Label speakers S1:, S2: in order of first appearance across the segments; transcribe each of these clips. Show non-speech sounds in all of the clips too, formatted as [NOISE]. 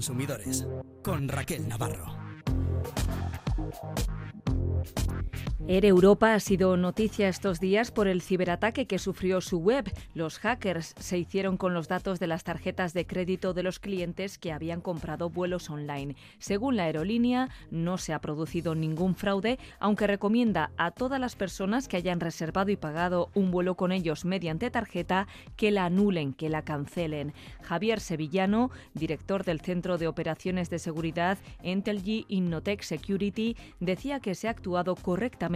S1: consumidores con Raquel Navarro.
S2: Air Europa ha sido noticia estos días por el ciberataque que sufrió su web. Los hackers se hicieron con los datos de las tarjetas de crédito de los clientes que habían comprado vuelos online. Según la aerolínea, no se ha producido ningún fraude, aunque recomienda a todas las personas que hayan reservado y pagado un vuelo con ellos mediante tarjeta que la anulen, que la cancelen. Javier Sevillano, director del Centro de Operaciones de Seguridad Entelgy Innotech Security, decía que se ha actuado correctamente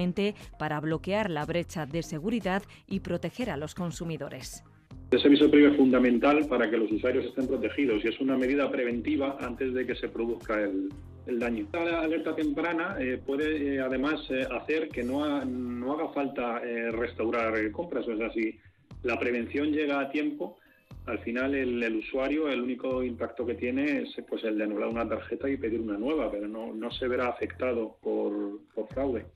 S2: para bloquear la brecha de seguridad y proteger a los consumidores.
S3: Ese aviso previo es fundamental para que los usuarios estén protegidos y es una medida preventiva antes de que se produzca el, daño. La alerta temprana eh, puede eh, además eh, hacer que no, no haga falta restaurar compras. O sea, si la prevención llega a tiempo, al final el, usuario, el único impacto que tiene es pues, el de anular una tarjeta y pedir una nueva, pero no, no se verá afectado por, por fraude.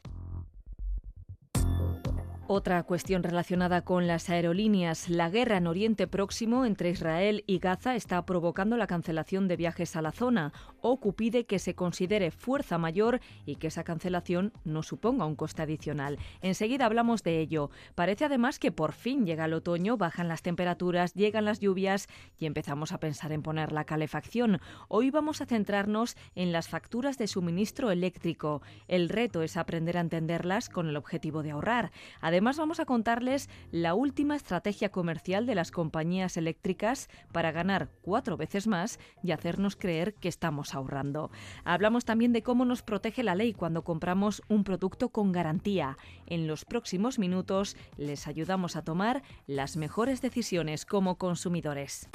S2: Otra cuestión relacionada con las aerolíneas. La guerra en Oriente Próximo entre Israel y Gaza está provocando la cancelación de viajes a la zona. OCU pide que se considere fuerza mayor y que esa cancelación no suponga un coste adicional. Enseguida hablamos de ello. Parece además que por fin llega el otoño, bajan las temperaturas, llegan las lluvias y empezamos a pensar en poner la calefacción. Hoy vamos a centrarnos en las facturas de suministro eléctrico. El reto es aprender a entenderlas con el objetivo de ahorrar. Además, vamos a contarles la última estrategia comercial de las compañías eléctricas para ganar cuatro veces más y hacernos creer que estamos ahorrando. Hablamos también de cómo nos protege la ley cuando compramos un producto con garantía. En los próximos minutos les ayudamos a tomar las mejores decisiones como consumidores.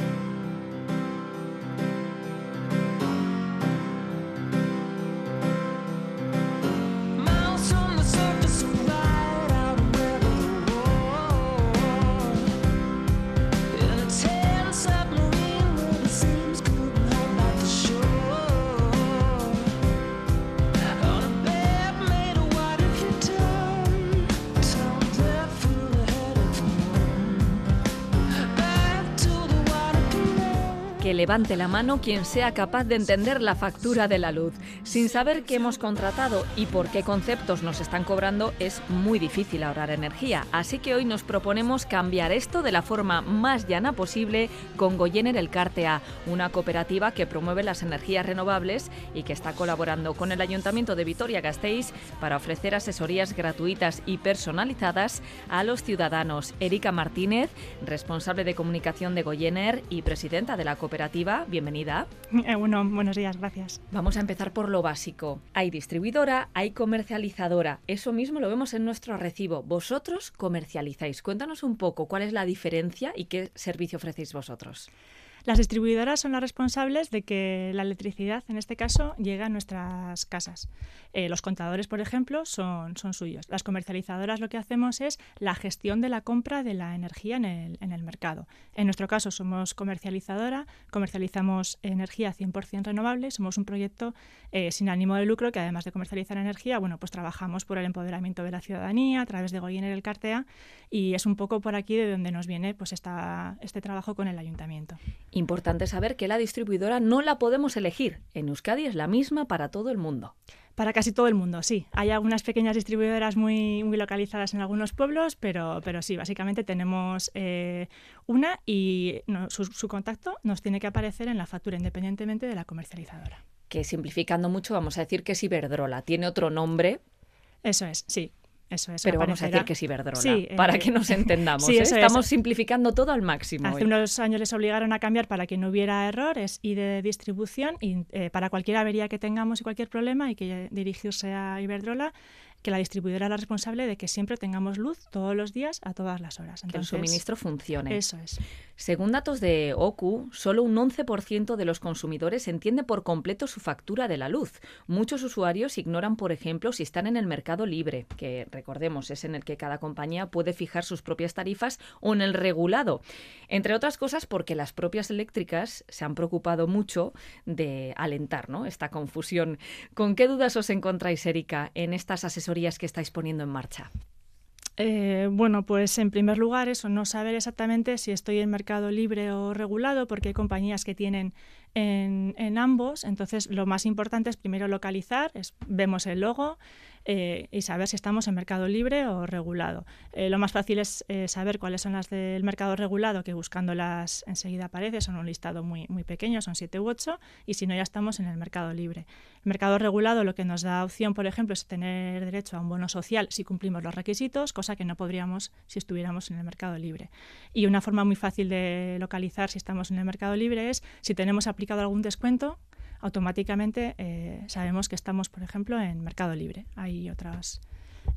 S2: Levante la mano quien sea capaz de entender la factura de la luz. Sin saber qué hemos contratado y por qué conceptos nos están cobrando, es muy difícil ahorrar energía. Así que hoy nos proponemos cambiar esto de la forma más llana posible con Goyener El Cartea, una cooperativa que promueve las energías renovables y que está colaborando con el Ayuntamiento de Vitoria-Gasteiz para ofrecer asesorías gratuitas y personalizadas a los ciudadanos. Erika Martínez, responsable de comunicación de Goyener y presidenta de la cooperativa bienvenida.
S4: Eh, bueno, buenos días, gracias.
S2: Vamos a empezar por lo básico. Hay distribuidora, hay comercializadora. Eso mismo lo vemos en nuestro recibo. Vosotros comercializáis. Cuéntanos un poco cuál es la diferencia y qué servicio ofrecéis vosotros.
S4: Las distribuidoras son las responsables de que la electricidad, en este caso, llegue a nuestras casas. Eh, los contadores, por ejemplo, son, suyos. Las comercializadoras lo que hacemos es la gestión de la compra de la energía en el, mercado. En nuestro caso somos comercializadora, comercializamos energía 100% renovable, somos un proyecto eh, sin ánimo de lucro que además de comercializar energía, bueno, pues trabajamos por el empoderamiento de la ciudadanía a través de Goyener el Cartea y es un poco por aquí de donde nos viene pues este trabajo con el ayuntamiento.
S2: Importante saber que la distribuidora no la podemos elegir. En Euskadi es la misma para todo el mundo.
S4: Para casi todo el mundo, sí. Hay algunas pequeñas distribuidoras muy, muy localizadas en algunos pueblos, pero, pero sí, básicamente tenemos eh, una y su, contacto nos tiene que aparecer en la factura independientemente de la comercializadora.
S2: Que simplificando mucho vamos a decir que es Iberdrola. Tiene otro nombre.
S4: Eso es, sí.
S2: Pero vamos a decir que es Iberdrola, para que nos entendamos. [LAUGHS] ¿eh? Estamos simplificando todo al máximo.
S4: Hace unos años les obligaron a cambiar para que no hubiera errores y de distribución y eh, para cualquier avería que tengamos y cualquier problema hay que dirigirse a Iberdrola que la distribuidora es la responsable de que siempre tengamos luz todos los días a todas las horas.
S2: que el suministro funcione.
S4: Eso es.
S2: Según datos de OCU, solo un 11% de los consumidores entiende por completo su factura de la luz. Muchos usuarios ignoran, por ejemplo, si están en el mercado libre, que recordemos es en el que cada compañía puede fijar sus propias tarifas, o en el regulado. Entre otras cosas porque las propias eléctricas se han preocupado mucho de alentar ¿no? esta confusión. ¿Con qué dudas os encontráis, Erika, en estas asesorías que estáis poniendo en marcha?
S4: Eh, bueno, pues en primer lugar eso, no saber exactamente si estoy en mercado libre o regulado, porque hay compañías que tienen en, ambos. Entonces, lo más importante es primero localizar, vemos el logo, eh, y saber si estamos en mercado libre o regulado. Eh, lo más fácil es eh, saber cuáles son las del mercado regulado, que buscándolas enseguida aparece, son un listado muy, muy pequeño, son 7 u 8, y si no, ya estamos en el mercado libre. El mercado regulado lo que nos da opción, por ejemplo, es tener derecho a un bono social si cumplimos los requisitos, cosa que no podríamos si estuviéramos en el mercado libre. Y una forma muy fácil de localizar si estamos en el mercado libre es si tenemos aplicado algún descuento, automáticamente eh, sabemos que estamos, por ejemplo, en mercado libre. Hay otras,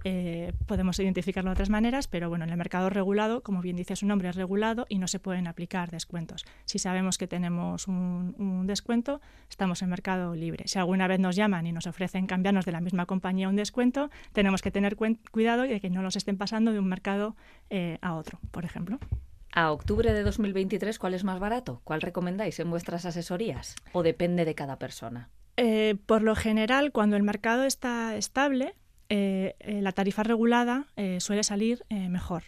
S4: eh, podemos identificarlo de otras maneras, pero bueno, en el mercado regulado, como bien dice su nombre, es regulado y no se pueden aplicar descuentos. Si sabemos que tenemos un, descuento, estamos en mercado libre. Si alguna vez nos llaman y nos ofrecen cambiarnos de la misma compañía un descuento, tenemos que tener cuidado de que no los estén pasando de un mercado eh, a otro, por ejemplo.
S2: A octubre de 2023, ¿cuál es más barato? ¿Cuál recomendáis en vuestras asesorías? ¿O depende de cada persona?
S4: Eh, por lo general, cuando el mercado está estable, eh, eh, la tarifa regulada suele salir mejor.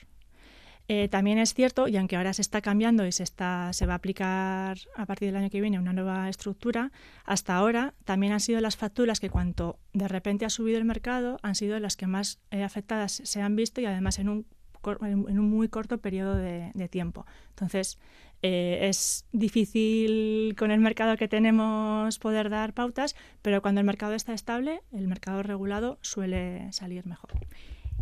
S4: también es cierto, y aunque ahora se está cambiando y se, va a aplicar a partir del año que viene una nueva estructura, hasta ahora también han sido las facturas que cuanto de repente ha subido el mercado han sido las que más afectadas se han visto y además en un en un muy corto periodo de, tiempo. Entonces, eh, es difícil con el mercado que tenemos poder dar pautas, pero cuando el mercado está estable, el mercado regulado suele salir mejor.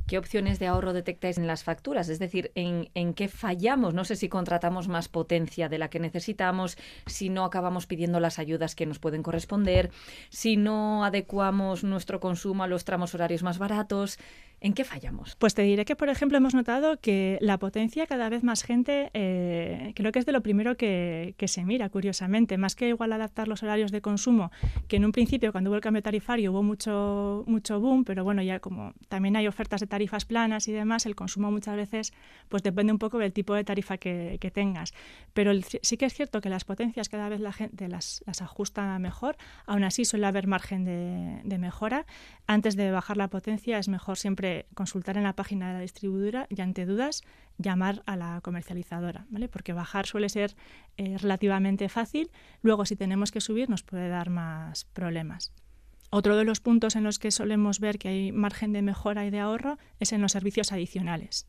S2: ¿Qué opciones de ahorro detectáis en las facturas? Es decir, ¿en, ¿en, qué fallamos? No sé si contratamos más potencia de la que necesitamos, si no acabamos pidiendo las ayudas que nos pueden corresponder, si no adecuamos nuestro consumo a los tramos horarios más baratos. ¿En qué fallamos?
S4: Pues te diré que, por ejemplo, hemos notado que la potencia cada vez más gente eh, creo que es de lo primero que, se mira, curiosamente, más que igual adaptar los horarios de consumo, que en un principio cuando hubo el cambio tarifario hubo mucho, mucho boom, pero bueno, ya como también hay ofertas de tarifas planas y demás, el consumo muchas veces pues depende un poco del tipo de tarifa que, tengas. Pero sí que es cierto que las potencias cada vez la gente las, las ajusta mejor, aún así suele haber margen de, de mejora. Antes de bajar la potencia es mejor siempre consultar en la página de la distribuidora y ante dudas llamar a la comercializadora, ¿vale? Porque bajar suele ser eh, relativamente fácil, luego si tenemos que subir nos puede dar más problemas. Otro de los puntos en los que solemos ver que hay margen de mejora y de ahorro es en los servicios adicionales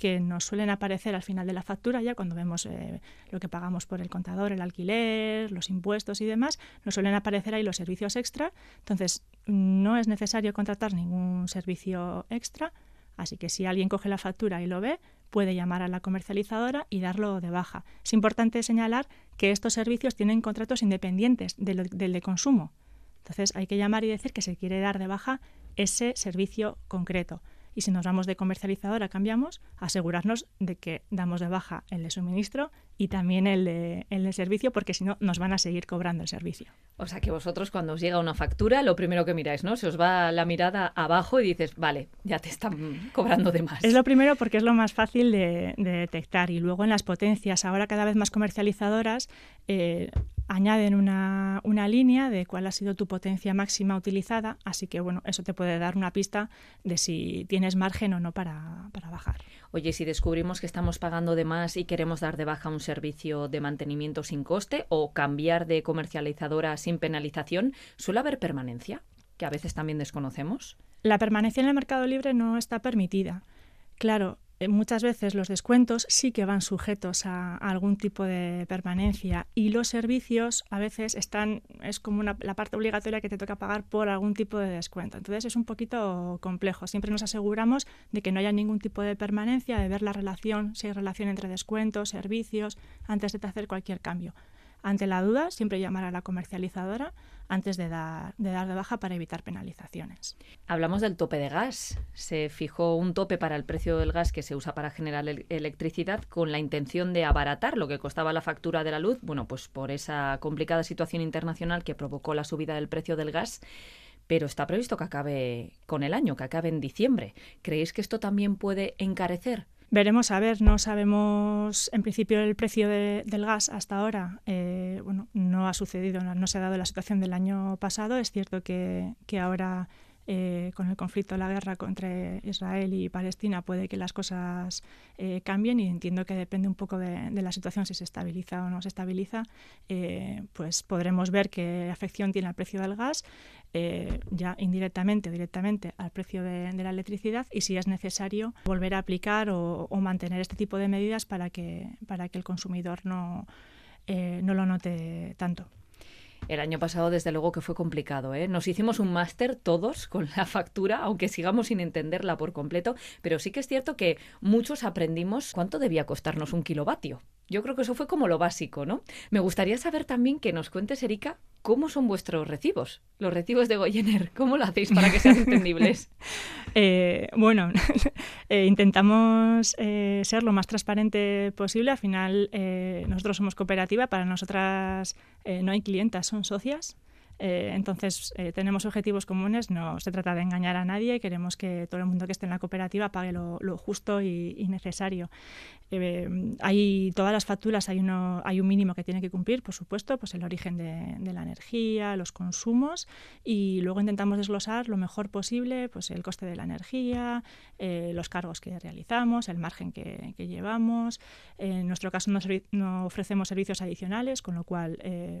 S4: que nos suelen aparecer al final de la factura, ya cuando vemos eh, lo que pagamos por el contador, el alquiler, los impuestos y demás, nos suelen aparecer ahí los servicios extra. Entonces, no es necesario contratar ningún servicio extra, así que si alguien coge la factura y lo ve, puede llamar a la comercializadora y darlo de baja. Es importante señalar que estos servicios tienen contratos independientes del de consumo. Entonces, hay que llamar y decir que se quiere dar de baja ese servicio concreto y si nos vamos de comercializadora cambiamos, asegurarnos de que damos de baja el de suministro y también el de, el de servicio, porque si no nos van a seguir cobrando el servicio.
S2: O sea que vosotros cuando os llega una factura, lo primero que miráis, ¿no? Se os va la mirada abajo y dices, vale, ya te están cobrando de más.
S4: Es lo primero porque es lo más fácil de, detectar. Y luego en las potencias, ahora cada vez más comercializadoras, eh, añaden una, una, línea de cuál ha sido tu potencia máxima utilizada, así que bueno, eso te puede dar una pista de si tienes margen o no para, para bajar.
S2: Oye, si descubrimos que estamos pagando de más y queremos dar de baja un servicio de mantenimiento sin coste o cambiar de comercializadora sin penalización, ¿suele haber permanencia? Que a veces también desconocemos.
S4: La permanencia en el mercado libre no está permitida. Claro, muchas veces los descuentos sí que van sujetos a, algún tipo de permanencia y los servicios a veces están, es como una, la parte obligatoria que te toca pagar por algún tipo de descuento. Entonces es un poquito complejo. Siempre nos aseguramos de que no haya ningún tipo de permanencia, de ver la relación, si hay relación entre descuentos, servicios, antes de hacer cualquier cambio. Ante la duda, siempre llamar a la comercializadora antes de dar, de dar de baja para evitar penalizaciones.
S2: Hablamos del tope de gas. Se fijó un tope para el precio del gas que se usa para generar electricidad con la intención de abaratar lo que costaba la factura de la luz, bueno, pues por esa complicada situación internacional que provocó la subida del precio del gas pero está previsto que acabe con el año, que acabe en diciembre. ¿Creéis que esto también puede encarecer
S4: Veremos a ver, no sabemos en principio el precio del gas hasta ahora. Eh, bueno, no ha sucedido, no, se ha dado la situación del año pasado. Es cierto que, ahora eh, con el conflicto, la guerra entre Israel y Palestina, puede que las cosas eh, cambien y entiendo que depende un poco de, la situación, si se estabiliza o no se estabiliza, eh, pues podremos ver qué afección tiene al precio del gas, ya indirectamente o directamente al precio de, la electricidad y si es necesario volver a aplicar o, mantener este tipo de medidas para que, para que el consumidor no, no lo note tanto.
S2: El año pasado, desde luego, que fue complicado. ¿eh? Nos hicimos un máster todos con la factura, aunque sigamos sin entenderla por completo, pero sí que es cierto que muchos aprendimos cuánto debía costarnos un kilovatio. Yo creo que eso fue como lo básico, ¿no? Me gustaría saber también que nos cuentes, Erika, cómo son vuestros recibos, los recibos de Goyener. [LAUGHS] ¿Cómo lo hacéis para que sean entendibles? [LAUGHS]
S4: Eh, bueno, [LAUGHS] eh, intentamos eh, ser lo más transparente posible. Al final, nosotros somos cooperativa, para nosotras no hay clientas, son socias. Eh, entonces, eh, tenemos objetivos comunes, no se trata de engañar a nadie, queremos que todo el mundo que esté en la cooperativa pague lo, justo y, necesario. Eh, hay todas las facturas, hay, uno, hay un mínimo que tiene que cumplir, por supuesto, pues el origen de, la energía, los consumos, y luego intentamos desglosar lo mejor posible pues el coste de la energía, los cargos que realizamos, el margen que, llevamos. En nuestro caso no, ofrecemos servicios adicionales, con lo cual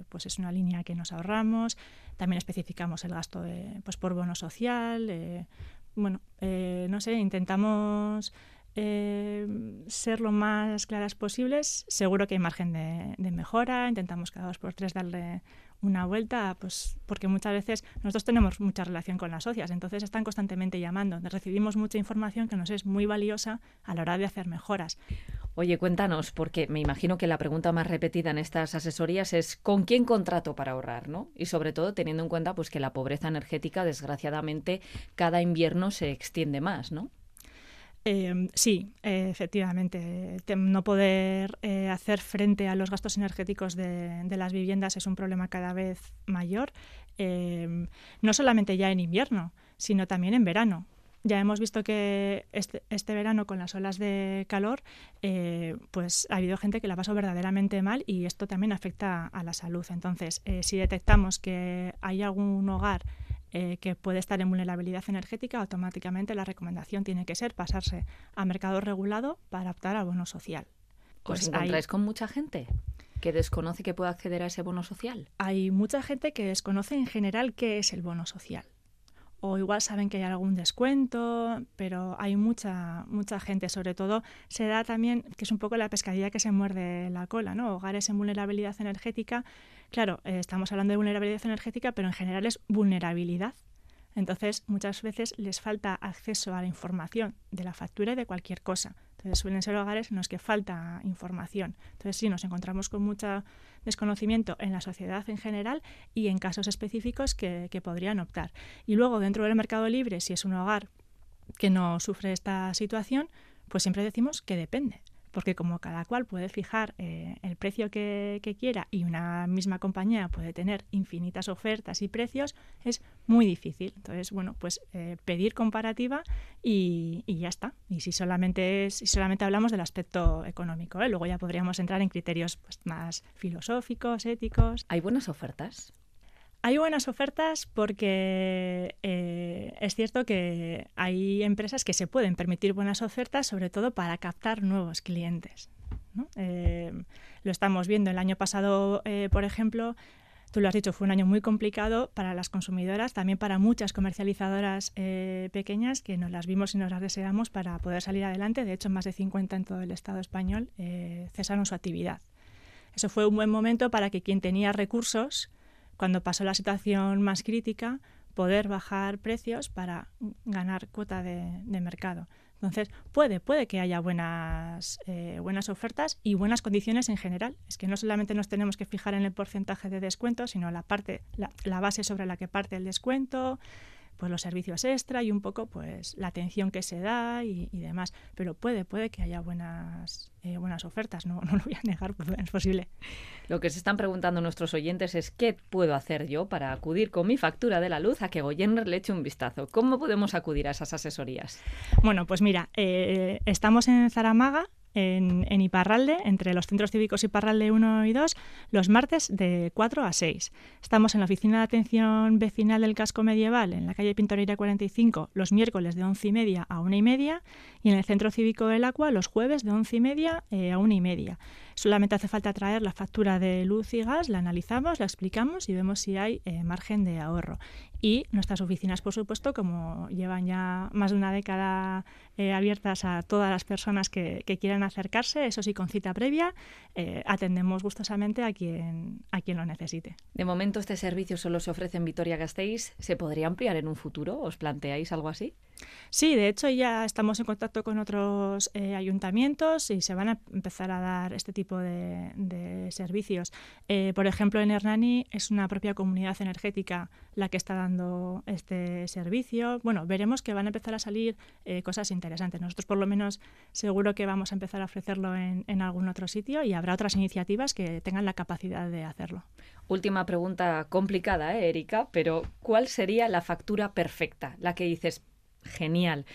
S4: pues es una línea que nos ahorramos. También especificamos el gasto de, pues, por bono social. Eh, bueno, eh, no sé, intentamos eh, ser lo más claras posibles. Seguro que hay margen de, de, mejora. Intentamos cada dos por tres darle una vuelta, pues porque muchas veces nosotros tenemos mucha relación con las socias, entonces están constantemente llamando. Recibimos mucha información que nos es muy valiosa a la hora de hacer mejoras.
S2: Oye, cuéntanos, porque me imagino que la pregunta más repetida en estas asesorías es ¿con quién contrato para ahorrar? ¿no? Y sobre todo teniendo en cuenta pues, que la pobreza energética, desgraciadamente, cada invierno se extiende más, ¿no?
S4: Em, sí, efectivamente. no poder eh, hacer frente a los gastos energéticos de, las viviendas es un problema cada vez mayor, em, no solamente ya en invierno, sino también en verano. Ya hemos visto que este, este verano con las olas de calor, eh, pues ha habido gente que la pasó verdaderamente mal y esto también afecta a la salud. Entonces, eh, si detectamos que hay algún hogar eh, que puede estar en vulnerabilidad energética, automáticamente la recomendación tiene que ser pasarse a mercado regulado para optar al bono social.
S2: ¿Os pues encontráis con mucha gente? que desconoce que puede acceder a ese bono social?
S4: Hay mucha gente que desconoce en general qué es el bono social o igual saben que hay algún descuento, pero hay mucha, mucha gente, sobre todo se da también, que es un poco la pescadilla que se muerde la cola, ¿no? Hogares en vulnerabilidad energética. Claro, eh, estamos hablando de vulnerabilidad energética, pero en general es vulnerabilidad. Entonces, muchas veces les falta acceso a la información de la factura y de cualquier cosa. Entonces, suelen ser hogares en los que falta información. Entonces, sí, nos encontramos con mucho desconocimiento en la sociedad en general y en casos específicos que, que podrían optar. Y luego, dentro del mercado libre, si es un hogar que no sufre esta situación, pues siempre decimos que depende porque como cada cual puede fijar eh, el precio que, quiera y una misma compañía puede tener infinitas ofertas y precios, es muy difícil. Entonces, bueno, pues eh, pedir comparativa y, ya está. Y si solamente, es, si solamente hablamos del aspecto económico, ¿eh? luego ya podríamos entrar en criterios pues, más filosóficos, éticos.
S2: ¿Hay buenas ofertas?
S4: Hay buenas ofertas porque eh, es cierto que hay empresas que se pueden permitir buenas ofertas, sobre todo para captar nuevos clientes. Eh, lo estamos viendo el año pasado, eh, por ejemplo, tú lo has dicho, fue un año muy complicado para las consumidoras, también para muchas comercializadoras pequeñas que nos las vimos y nos las deseamos para poder salir adelante. De hecho, más de 50 en todo el Estado español cesaron su actividad. Eso fue un buen momento para que quien tenía recursos cuando pasó la situación más crítica, poder bajar precios para ganar cuota de, mercado. Entonces, puede, puede que haya buenas, eh, buenas ofertas y buenas condiciones en general. Es que no solamente nos tenemos que fijar en el porcentaje de descuento, sino la parte, la base sobre la que parte el descuento, pues los servicios extra y un poco pues la atención que se da y, demás. Pero puede, puede que haya buenas, eh, buenas ofertas, no, [LAUGHS] no lo voy a negar, es posible.
S2: Lo que se están preguntando nuestros oyentes es ¿qué puedo hacer yo para acudir con mi factura de la luz a que Goyenner le eche un vistazo? ¿Cómo podemos acudir a esas asesorías?
S4: Bueno, pues mira, eh, estamos en Zaramaga, en, en, Iparralde, entre los centros cívicos Iparralde 1 y 2, los martes de 4 a 6. Estamos en la oficina de atención vecinal del casco medieval, en la calle Pintoreira 45, los miércoles de 11 y media a 1 y media, y en el centro cívico del Aqua, los jueves de 11 y media eh, a 1 y media. Solamente hace falta traer la factura de luz y gas, la analizamos, la explicamos y vemos si hay eh, margen de ahorro. Y nuestras oficinas, por supuesto, como llevan ya más de una década eh, abiertas a todas las personas que, quieran acercarse, eso sí, con cita previa, eh, atendemos gustosamente a quien, a quien lo necesite.
S2: De momento, este servicio solo se ofrece en Vitoria-Gasteiz. ¿Se podría ampliar en un futuro? ¿Os planteáis algo así?
S4: Sí, de hecho ya estamos en contacto con otros eh, ayuntamientos y se van a empezar a dar este tipo de, servicios. Eh, por ejemplo, en Hernani es una propia comunidad energética la que está dando este servicio. Bueno, veremos que van a empezar a salir eh, cosas interesantes. Nosotros por lo menos seguro que vamos a empezar a ofrecerlo en, en algún otro sitio y habrá otras iniciativas que tengan la capacidad de hacerlo.
S2: Última pregunta complicada, ¿eh, Erika, pero ¿cuál sería la factura perfecta? La que dices, genial.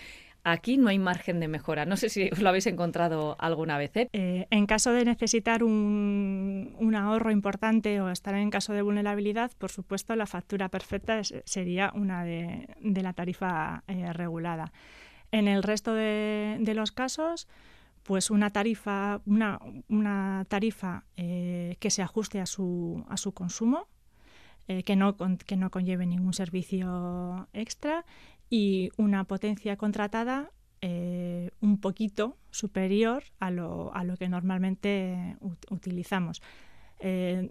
S2: Aquí no hay margen de mejora. No sé si os lo habéis encontrado alguna vez. ¿eh?
S4: Eh, en caso de necesitar un, ahorro importante o estar en caso de vulnerabilidad, por supuesto, la factura perfecta sería una de, la tarifa eh, regulada. En el resto de, los casos, pues una tarifa, una, una tarifa que se ajuste a su, a su consumo, que, no, que no conlleve ningún servicio extra y una potencia contratada eh, un poquito superior a lo, a lo que normalmente utilizamos. Eh,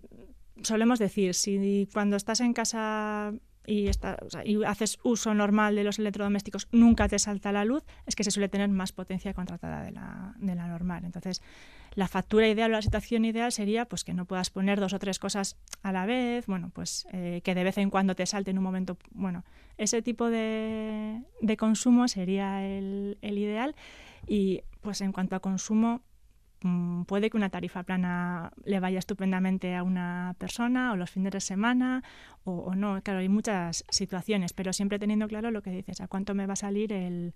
S4: solemos decir, si cuando estás en casa y, haces uso normal de los electrodomésticos, nunca te salta la luz, es que se suele tener más potencia contratada de la, normal. Entonces, la factura ideal o la situación ideal sería pues que no puedas poner dos o tres cosas a la vez, bueno, pues eh, que de vez en cuando te salte en un momento, bueno, ese tipo de, de consumo sería el, el ideal y pues en cuanto a consumo puede que una tarifa plana le vaya estupendamente a una persona o los fines de semana o, no. Claro, hay muchas situaciones, pero siempre teniendo claro lo que dices, a cuánto me va a salir el,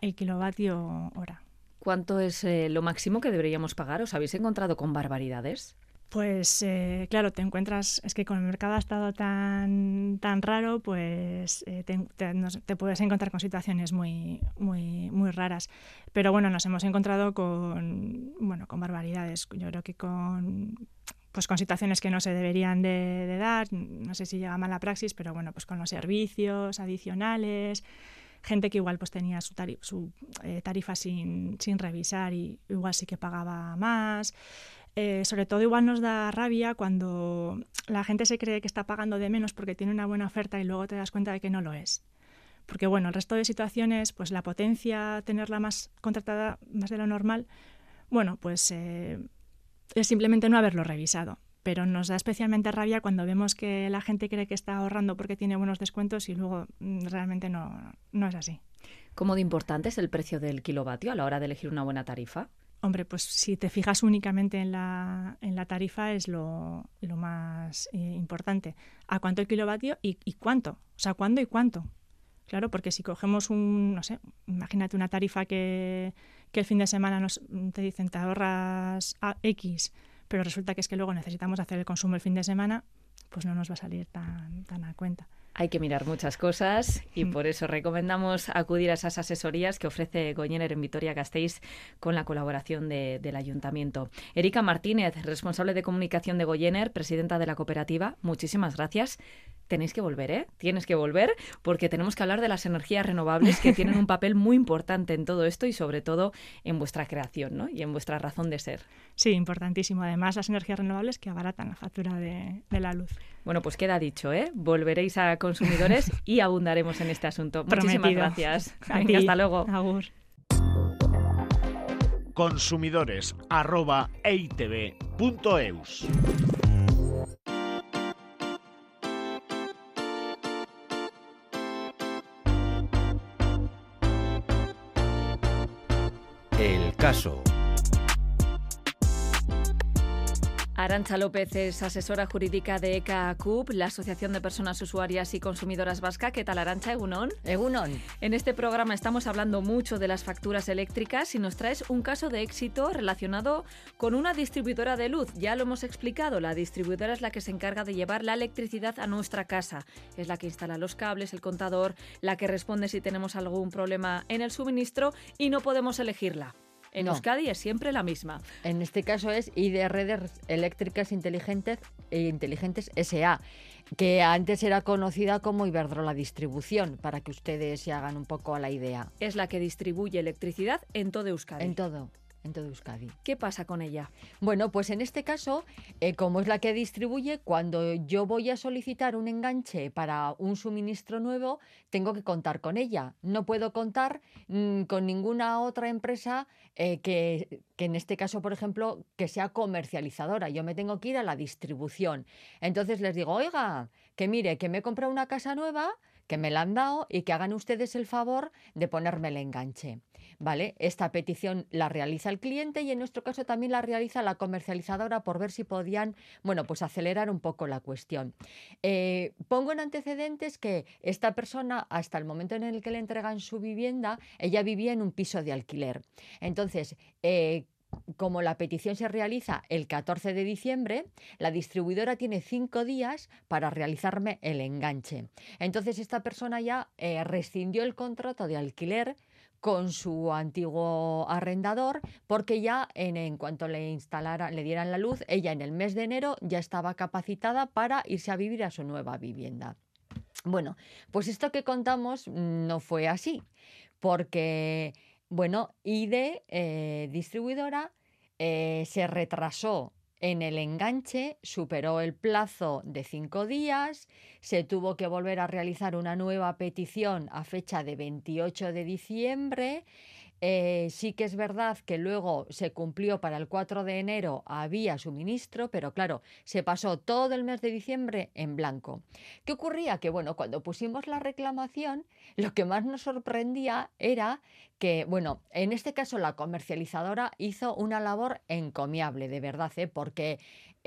S4: el kilovatio hora.
S2: ¿Cuánto es eh, lo máximo que deberíamos pagar? ¿Os habéis encontrado con barbaridades?
S4: Pues eh, claro, te encuentras, es que con el mercado ha estado tan, tan raro, pues eh, te, puedes encontrar con situaciones muy, muy, muy raras. Pero bueno, nos hemos encontrado con, bueno, con barbaridades. Yo creo que con, pues con situaciones que no se deberían de, dar, no sé si llega mal la praxis, pero bueno, pues con los servicios adicionales, gente que igual pues tenía su, su eh, tarifa sin, sin revisar y igual sí que pagaba más. Eh, sobre todo igual nos da rabia cuando la gente se cree que está pagando de menos porque tiene una buena oferta y luego te das cuenta de que no lo es. Porque bueno, el resto de situaciones, pues la potencia, tenerla más contratada, más de lo normal, bueno, pues eh, es simplemente no haberlo revisado. Pero nos da especialmente rabia cuando vemos que la gente cree que está ahorrando porque tiene buenos descuentos y luego mm, realmente no, no es así.
S2: ¿Cómo de importante es el precio del kilovatio a la hora de elegir una buena tarifa?
S4: Hombre, pues si te fijas únicamente en la, en la tarifa es lo, más eh, importante. ¿A cuánto el kilovatio y, y, cuánto? O sea, ¿cuándo y cuánto? Claro, porque si cogemos un, no sé, imagínate una tarifa que, el fin de semana nos, te dicen te ahorras X, pero resulta que es que luego necesitamos hacer el consumo el fin de semana, pues no nos va a salir tan, tan a cuenta.
S2: Hay que mirar muchas cosas y mm. por eso recomendamos acudir a esas asesorías que ofrece Goyener en Vitoria-Gasteiz con la colaboración del Ayuntamiento. Erika Martínez, responsable de comunicación de Goyener, presidenta de la cooperativa, muchísimas gracias. Tenéis que volver, ¿eh? Tienes que volver porque tenemos que hablar de las energías renovables que tienen un [LAUGHS] papel muy importante en todo esto y sobre todo en vuestra creación ¿no? y en vuestra razón de ser.
S4: Sí, importantísimo. Además, las energías renovables que abaratan la factura de, de la luz.
S2: Bueno, pues queda dicho, ¿eh? Volveréis a consumidores [LAUGHS] y abundaremos en este asunto. Muchísimas gracias. hasta luego.
S4: Agur.
S5: Consumidores El caso.
S2: Arancha López es asesora jurídica de ECA CUP, la Asociación de Personas Usuarias y Consumidoras Vasca. ¿Qué tal, Arancha Egunon?
S5: Egunon.
S2: En este programa estamos hablando mucho de las facturas eléctricas y nos traes un caso de éxito relacionado con una distribuidora de luz. Ya lo hemos explicado, la distribuidora es la que se encarga de llevar la electricidad a nuestra casa. Es la que instala los cables, el contador, la que responde si tenemos algún problema en el suministro y no podemos elegirla. En Euskadi es siempre la misma.
S5: En este caso es ID Redes Eléctricas Inteligentes, e Inteligentes SA, que antes era conocida como Iberdrola Distribución, para que ustedes se hagan un poco a la idea.
S2: Es la que distribuye electricidad en todo Euskadi.
S5: En todo en todo Euskadi.
S2: ¿Qué pasa con ella?
S5: Bueno, pues en este caso, eh, como es la que distribuye, cuando yo voy a solicitar un enganche para un suministro nuevo, tengo que contar con ella. No puedo contar mm, con ninguna otra empresa eh, que, que en este caso, por ejemplo, que sea comercializadora. Yo me tengo que ir a la distribución. Entonces les digo, oiga, que mire, que me he comprado una casa nueva que me la han dado y que hagan ustedes el favor de ponerme el enganche. ¿Vale? Esta petición la realiza el cliente y en nuestro caso también la realiza la comercializadora por ver si podían, bueno, pues acelerar un poco la cuestión. Eh, pongo en antecedentes que esta persona, hasta el momento en el que le entregan su vivienda, ella vivía en un piso de alquiler. Entonces, eh, como la petición se realiza el 14 de diciembre, la distribuidora tiene cinco días para realizarme el enganche. Entonces esta persona ya eh, rescindió el contrato de alquiler con su antiguo arrendador porque ya en, cuanto le instalara, le dieran la luz, ella en el mes de enero ya estaba capacitada para irse a vivir a su nueva vivienda. Bueno, pues esto que contamos no fue así, porque bueno, ID eh, distribuidora eh, se retrasó en el enganche, superó el plazo de cinco días, se tuvo que volver a realizar una nueva petición a fecha de 28 de diciembre eh, sí que es verdad que luego se cumplió para el 4 de enero, había suministro, pero claro, se pasó todo el mes de diciembre en blanco. ¿Qué ocurría? Que bueno, cuando pusimos la reclamación, lo que más nos sorprendía era que, bueno, en este caso la comercializadora hizo una labor encomiable, de verdad, ¿eh? porque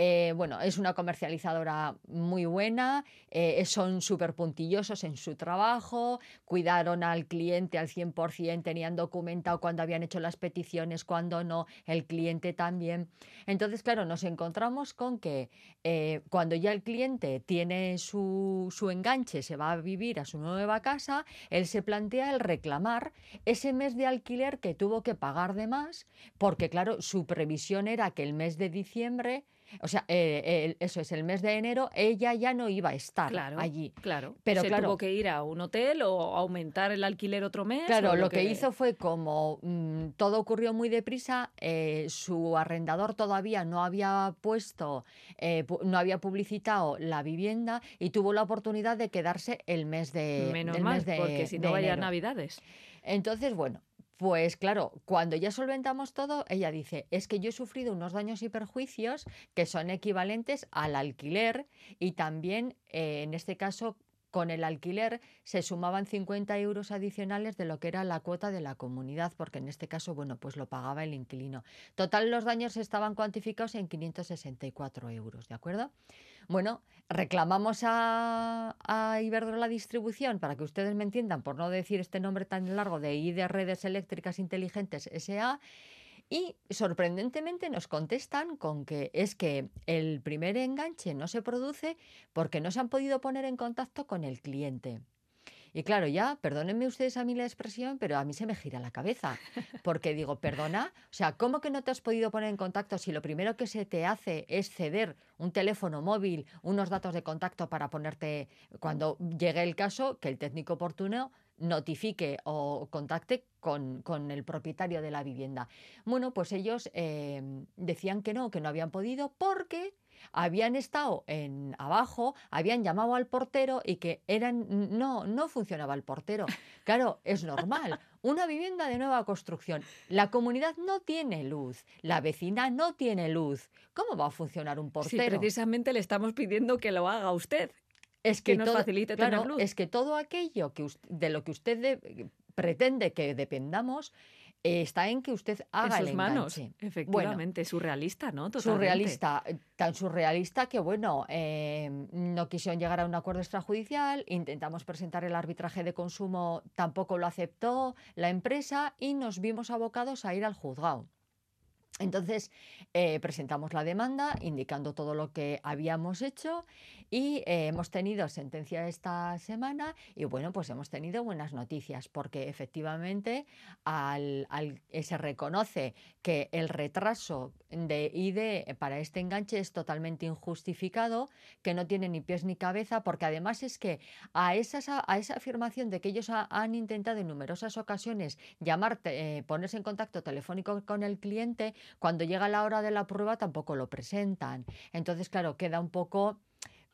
S5: eh, bueno, es una comercializadora muy buena, eh, son súper puntillosos en su trabajo, cuidaron al cliente al 100%, tenían documentado cuando habían hecho las peticiones, cuando no, el cliente también. Entonces, claro, nos encontramos con que eh, cuando ya el cliente tiene su, su enganche, se va a vivir a su nueva casa, él se plantea el reclamar ese mes de alquiler que tuvo que pagar de más, porque claro, su previsión era que el mes de diciembre o sea, eh, eso es el mes de enero, ella ya no iba a estar allí.
S2: Claro, pero Se tuvo que ir a un hotel o aumentar el alquiler otro mes.
S5: Claro, lo, que... hizo fue como mm, todo ocurrió muy deprisa, eh, su arrendador todavía no había puesto, eh, no había publicitado la vivienda y tuvo la oportunidad de quedarse el mes de
S2: Menos mal, porque si no vaya Navidades.
S5: Entonces, bueno, pues claro, cuando ya solventamos todo, ella dice, es que yo he sufrido unos daños y perjuicios que son equivalentes al alquiler y también, eh, en este caso, con el alquiler se sumaban 50 euros adicionales de lo que era la cuota de la comunidad, porque en este caso, bueno, pues lo pagaba el inquilino. Total, los daños estaban cuantificados en 564 euros, ¿de acuerdo? Bueno, reclamamos a, a Iberdrola Distribución, para que ustedes me entiendan, por no decir este nombre tan largo de ID Redes Eléctricas Inteligentes SA, y sorprendentemente nos contestan con que es que el primer enganche no se produce porque no se han podido poner en contacto con el cliente. Y claro, ya, perdónenme ustedes a mí la expresión, pero a mí se me gira la cabeza, porque digo, perdona, o sea, ¿cómo que no te has podido poner en contacto si lo primero que se te hace es ceder un teléfono móvil, unos datos de contacto para ponerte, cuando llegue el caso, que el técnico oportuno notifique o contacte con, el propietario de la vivienda. Bueno, pues ellos eh, decían que no, que no habían podido porque habían estado en abajo, habían llamado al portero y que eran no no funcionaba el portero. Claro, es normal. Una vivienda de nueva construcción. La comunidad no tiene luz, la vecina no tiene luz. ¿Cómo va a funcionar un portero?
S2: Sí, precisamente le estamos pidiendo que lo haga usted. Es que, nos facilite tener luz.
S5: Es que todo aquello que de lo que usted pretende que dependamos está en que usted haga
S2: en sus
S5: el
S2: manos, efectivamente, surrealista, ¿no? Totalmente.
S5: Surrealista, eh, tan surrealista que, bueno, eh, no quisieron llegar a un acuerdo extrajudicial, intentamos presentar el arbitraje de consumo, tampoco lo aceptó la empresa y nos vimos abocados a ir al juzgado. Entonces eh, presentamos la demanda indicando todo lo que habíamos hecho y eh, hemos tenido sentencia esta semana y bueno, pues hemos tenido buenas noticias porque efectivamente al, al- eh, se reconoce que el retraso de ID para este enganche es totalmente injustificado, que no tiene ni pies ni cabeza porque además es que a, a esa afirmación de que ellos ha- han intentado en numerosas ocasiones llamarte, eh, ponerse en contacto telefónico con el cliente, cuando llega la hora de la prueba tampoco lo presentan. Entonces, claro, queda un poco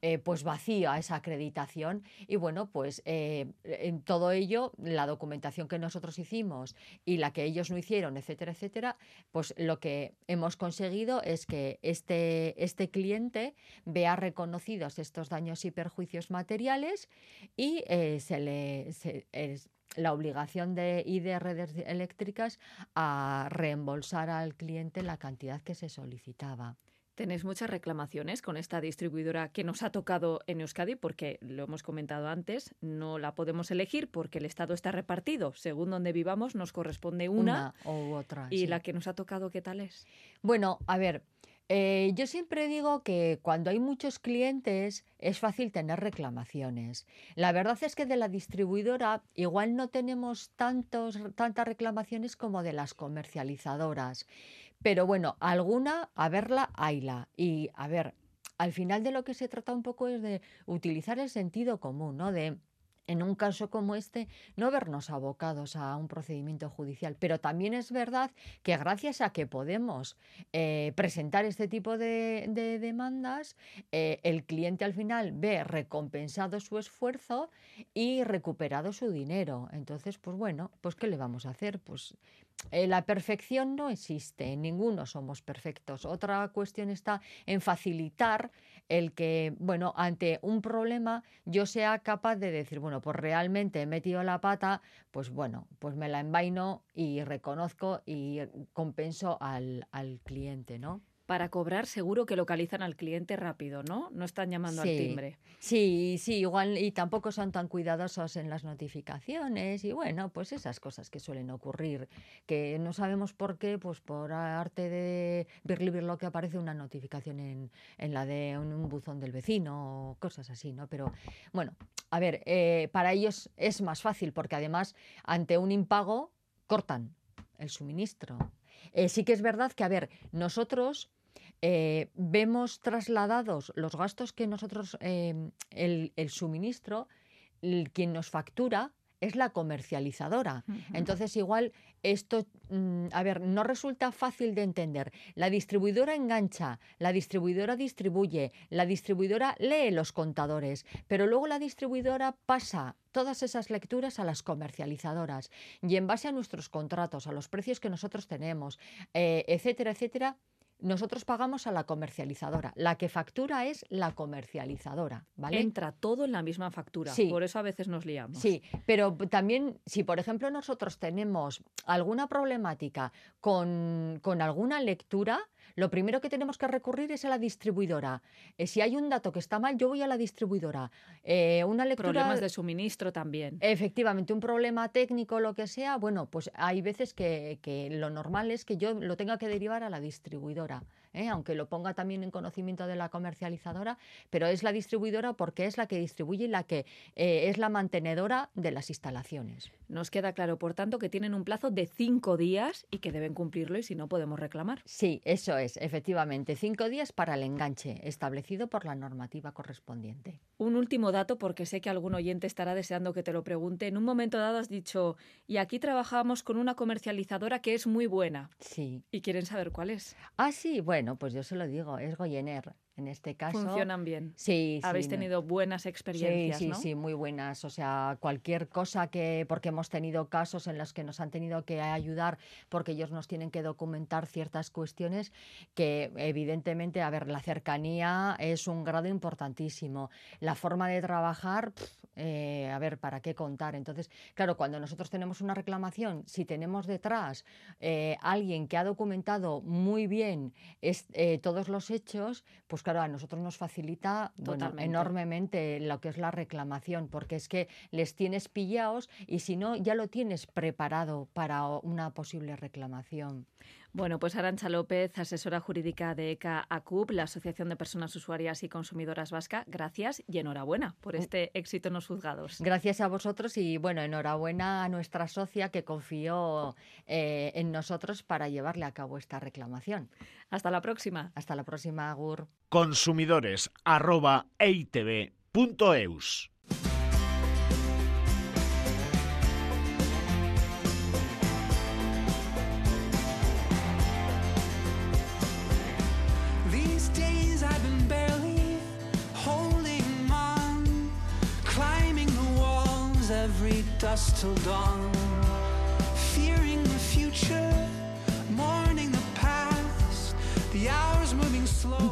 S5: eh, pues vacía esa acreditación y bueno pues eh, en todo ello la documentación que nosotros hicimos y la que ellos no hicieron etcétera etcétera pues lo que hemos conseguido es que este este cliente vea reconocidos estos daños y perjuicios materiales y eh, se le es la obligación de y de redes eléctricas a reembolsar al cliente la cantidad que se solicitaba.
S2: Tenéis muchas reclamaciones con esta distribuidora que nos ha tocado en Euskadi, porque lo hemos comentado antes, no la podemos elegir porque el Estado está repartido. Según donde vivamos, nos corresponde una.
S5: Una, u otra.
S2: y
S5: sí.
S2: la que nos ha tocado, ¿qué tal es?
S5: Bueno, a ver, eh, yo siempre digo que cuando hay muchos clientes es fácil tener reclamaciones. La verdad es que de la distribuidora igual no tenemos tantos, tantas reclamaciones como de las comercializadoras. Pero bueno, alguna, a verla, hayla. Y a ver, al final de lo que se trata un poco es de utilizar el sentido común, ¿no? De en un caso como este, no vernos abocados a un procedimiento judicial. Pero también es verdad que gracias a que podemos eh, presentar este tipo de, de demandas, eh, el cliente al final ve recompensado su esfuerzo y recuperado su dinero. Entonces, pues bueno, pues ¿qué le vamos a hacer? Pues eh, la perfección no existe, ninguno somos perfectos. Otra cuestión está en facilitar el que, bueno, ante un problema yo sea capaz de decir, bueno, pues realmente he metido la pata, pues bueno, pues me la envaino y reconozco y compenso al, al cliente, ¿no?
S2: Para cobrar, seguro que localizan al cliente rápido, ¿no? No están llamando al timbre.
S5: Sí, sí, igual y tampoco son tan cuidadosos en las notificaciones y bueno, pues esas cosas que suelen ocurrir, que no sabemos por qué, pues por arte de lo que aparece una notificación en, en la de un, un buzón del vecino o cosas así, ¿no? Pero bueno, a ver, eh, para ellos es más fácil porque además ante un impago cortan el suministro. Eh, sí que es verdad que, a ver, nosotros eh, vemos trasladados los gastos que nosotros, eh, el, el suministro, el- quien nos factura es la comercializadora. Entonces, igual esto, mm, a ver, no resulta fácil de entender. La distribuidora engancha, la distribuidora distribuye, la distribuidora lee los contadores, pero luego la distribuidora pasa todas esas lecturas a las comercializadoras y en base a nuestros contratos, a los precios que nosotros tenemos, eh, etcétera, etcétera, nosotros pagamos a la comercializadora. La que factura es la comercializadora, ¿vale?
S2: Entra todo en la misma factura.
S5: Sí.
S2: Por eso a veces nos liamos.
S5: Sí, pero también si por ejemplo nosotros tenemos alguna problemática con, con alguna lectura, lo primero que tenemos que recurrir es a la distribuidora. Eh, si hay un dato que está mal, yo voy a la distribuidora. Eh, una lectura...
S2: Problemas de suministro también.
S5: Efectivamente, un problema técnico, lo que sea, bueno, pues hay veces que, que lo normal es que yo lo tenga que derivar a la distribuidora, ¿eh? aunque lo ponga también en conocimiento de la comercializadora, pero es la distribuidora porque es la que distribuye y la que eh, es la mantenedora de las instalaciones.
S2: Nos queda claro, por tanto, que tienen un plazo de cinco días y que deben cumplirlo y si no podemos reclamar.
S5: Sí, eso es, efectivamente, cinco días para el enganche, establecido por la normativa correspondiente.
S2: Un último dato, porque sé que algún oyente estará deseando que te lo pregunte. En un momento dado has dicho, y aquí trabajamos con una comercializadora que es muy buena.
S5: Sí.
S2: Y quieren saber cuál es.
S5: Ah, sí, bueno, pues yo se lo digo, es Goyener. En este caso.
S2: Funcionan bien.
S5: Sí,
S2: Habéis
S5: sí,
S2: tenido buenas experiencias,
S5: sí, sí,
S2: ¿no?
S5: sí, muy buenas. O sea, cualquier cosa que, porque hemos tenido casos en los que nos han tenido que ayudar porque ellos nos tienen que documentar ciertas cuestiones que evidentemente, a ver, la cercanía es un grado importantísimo. La forma de trabajar, eh, a ver, ¿para qué contar? Entonces, claro, cuando nosotros tenemos una reclamación, si tenemos detrás eh, alguien que ha documentado muy bien es- eh, todos los hechos, pues claro, a nosotros nos facilita bueno, enormemente lo que es la reclamación, porque es que les tienes pillados y si no, ya lo tienes preparado para una posible reclamación.
S2: Bueno, pues Arancha López, asesora jurídica de ECA ACUP, la Asociación de Personas Usuarias y Consumidoras Vasca, gracias y enhorabuena por este éxito en los juzgados.
S5: Gracias a vosotros y bueno, enhorabuena a nuestra socia que confió eh, en nosotros para llevarle a cabo esta reclamación.
S2: Hasta la próxima.
S5: Hasta la próxima, Agur.
S6: consumidores arroba.
S7: These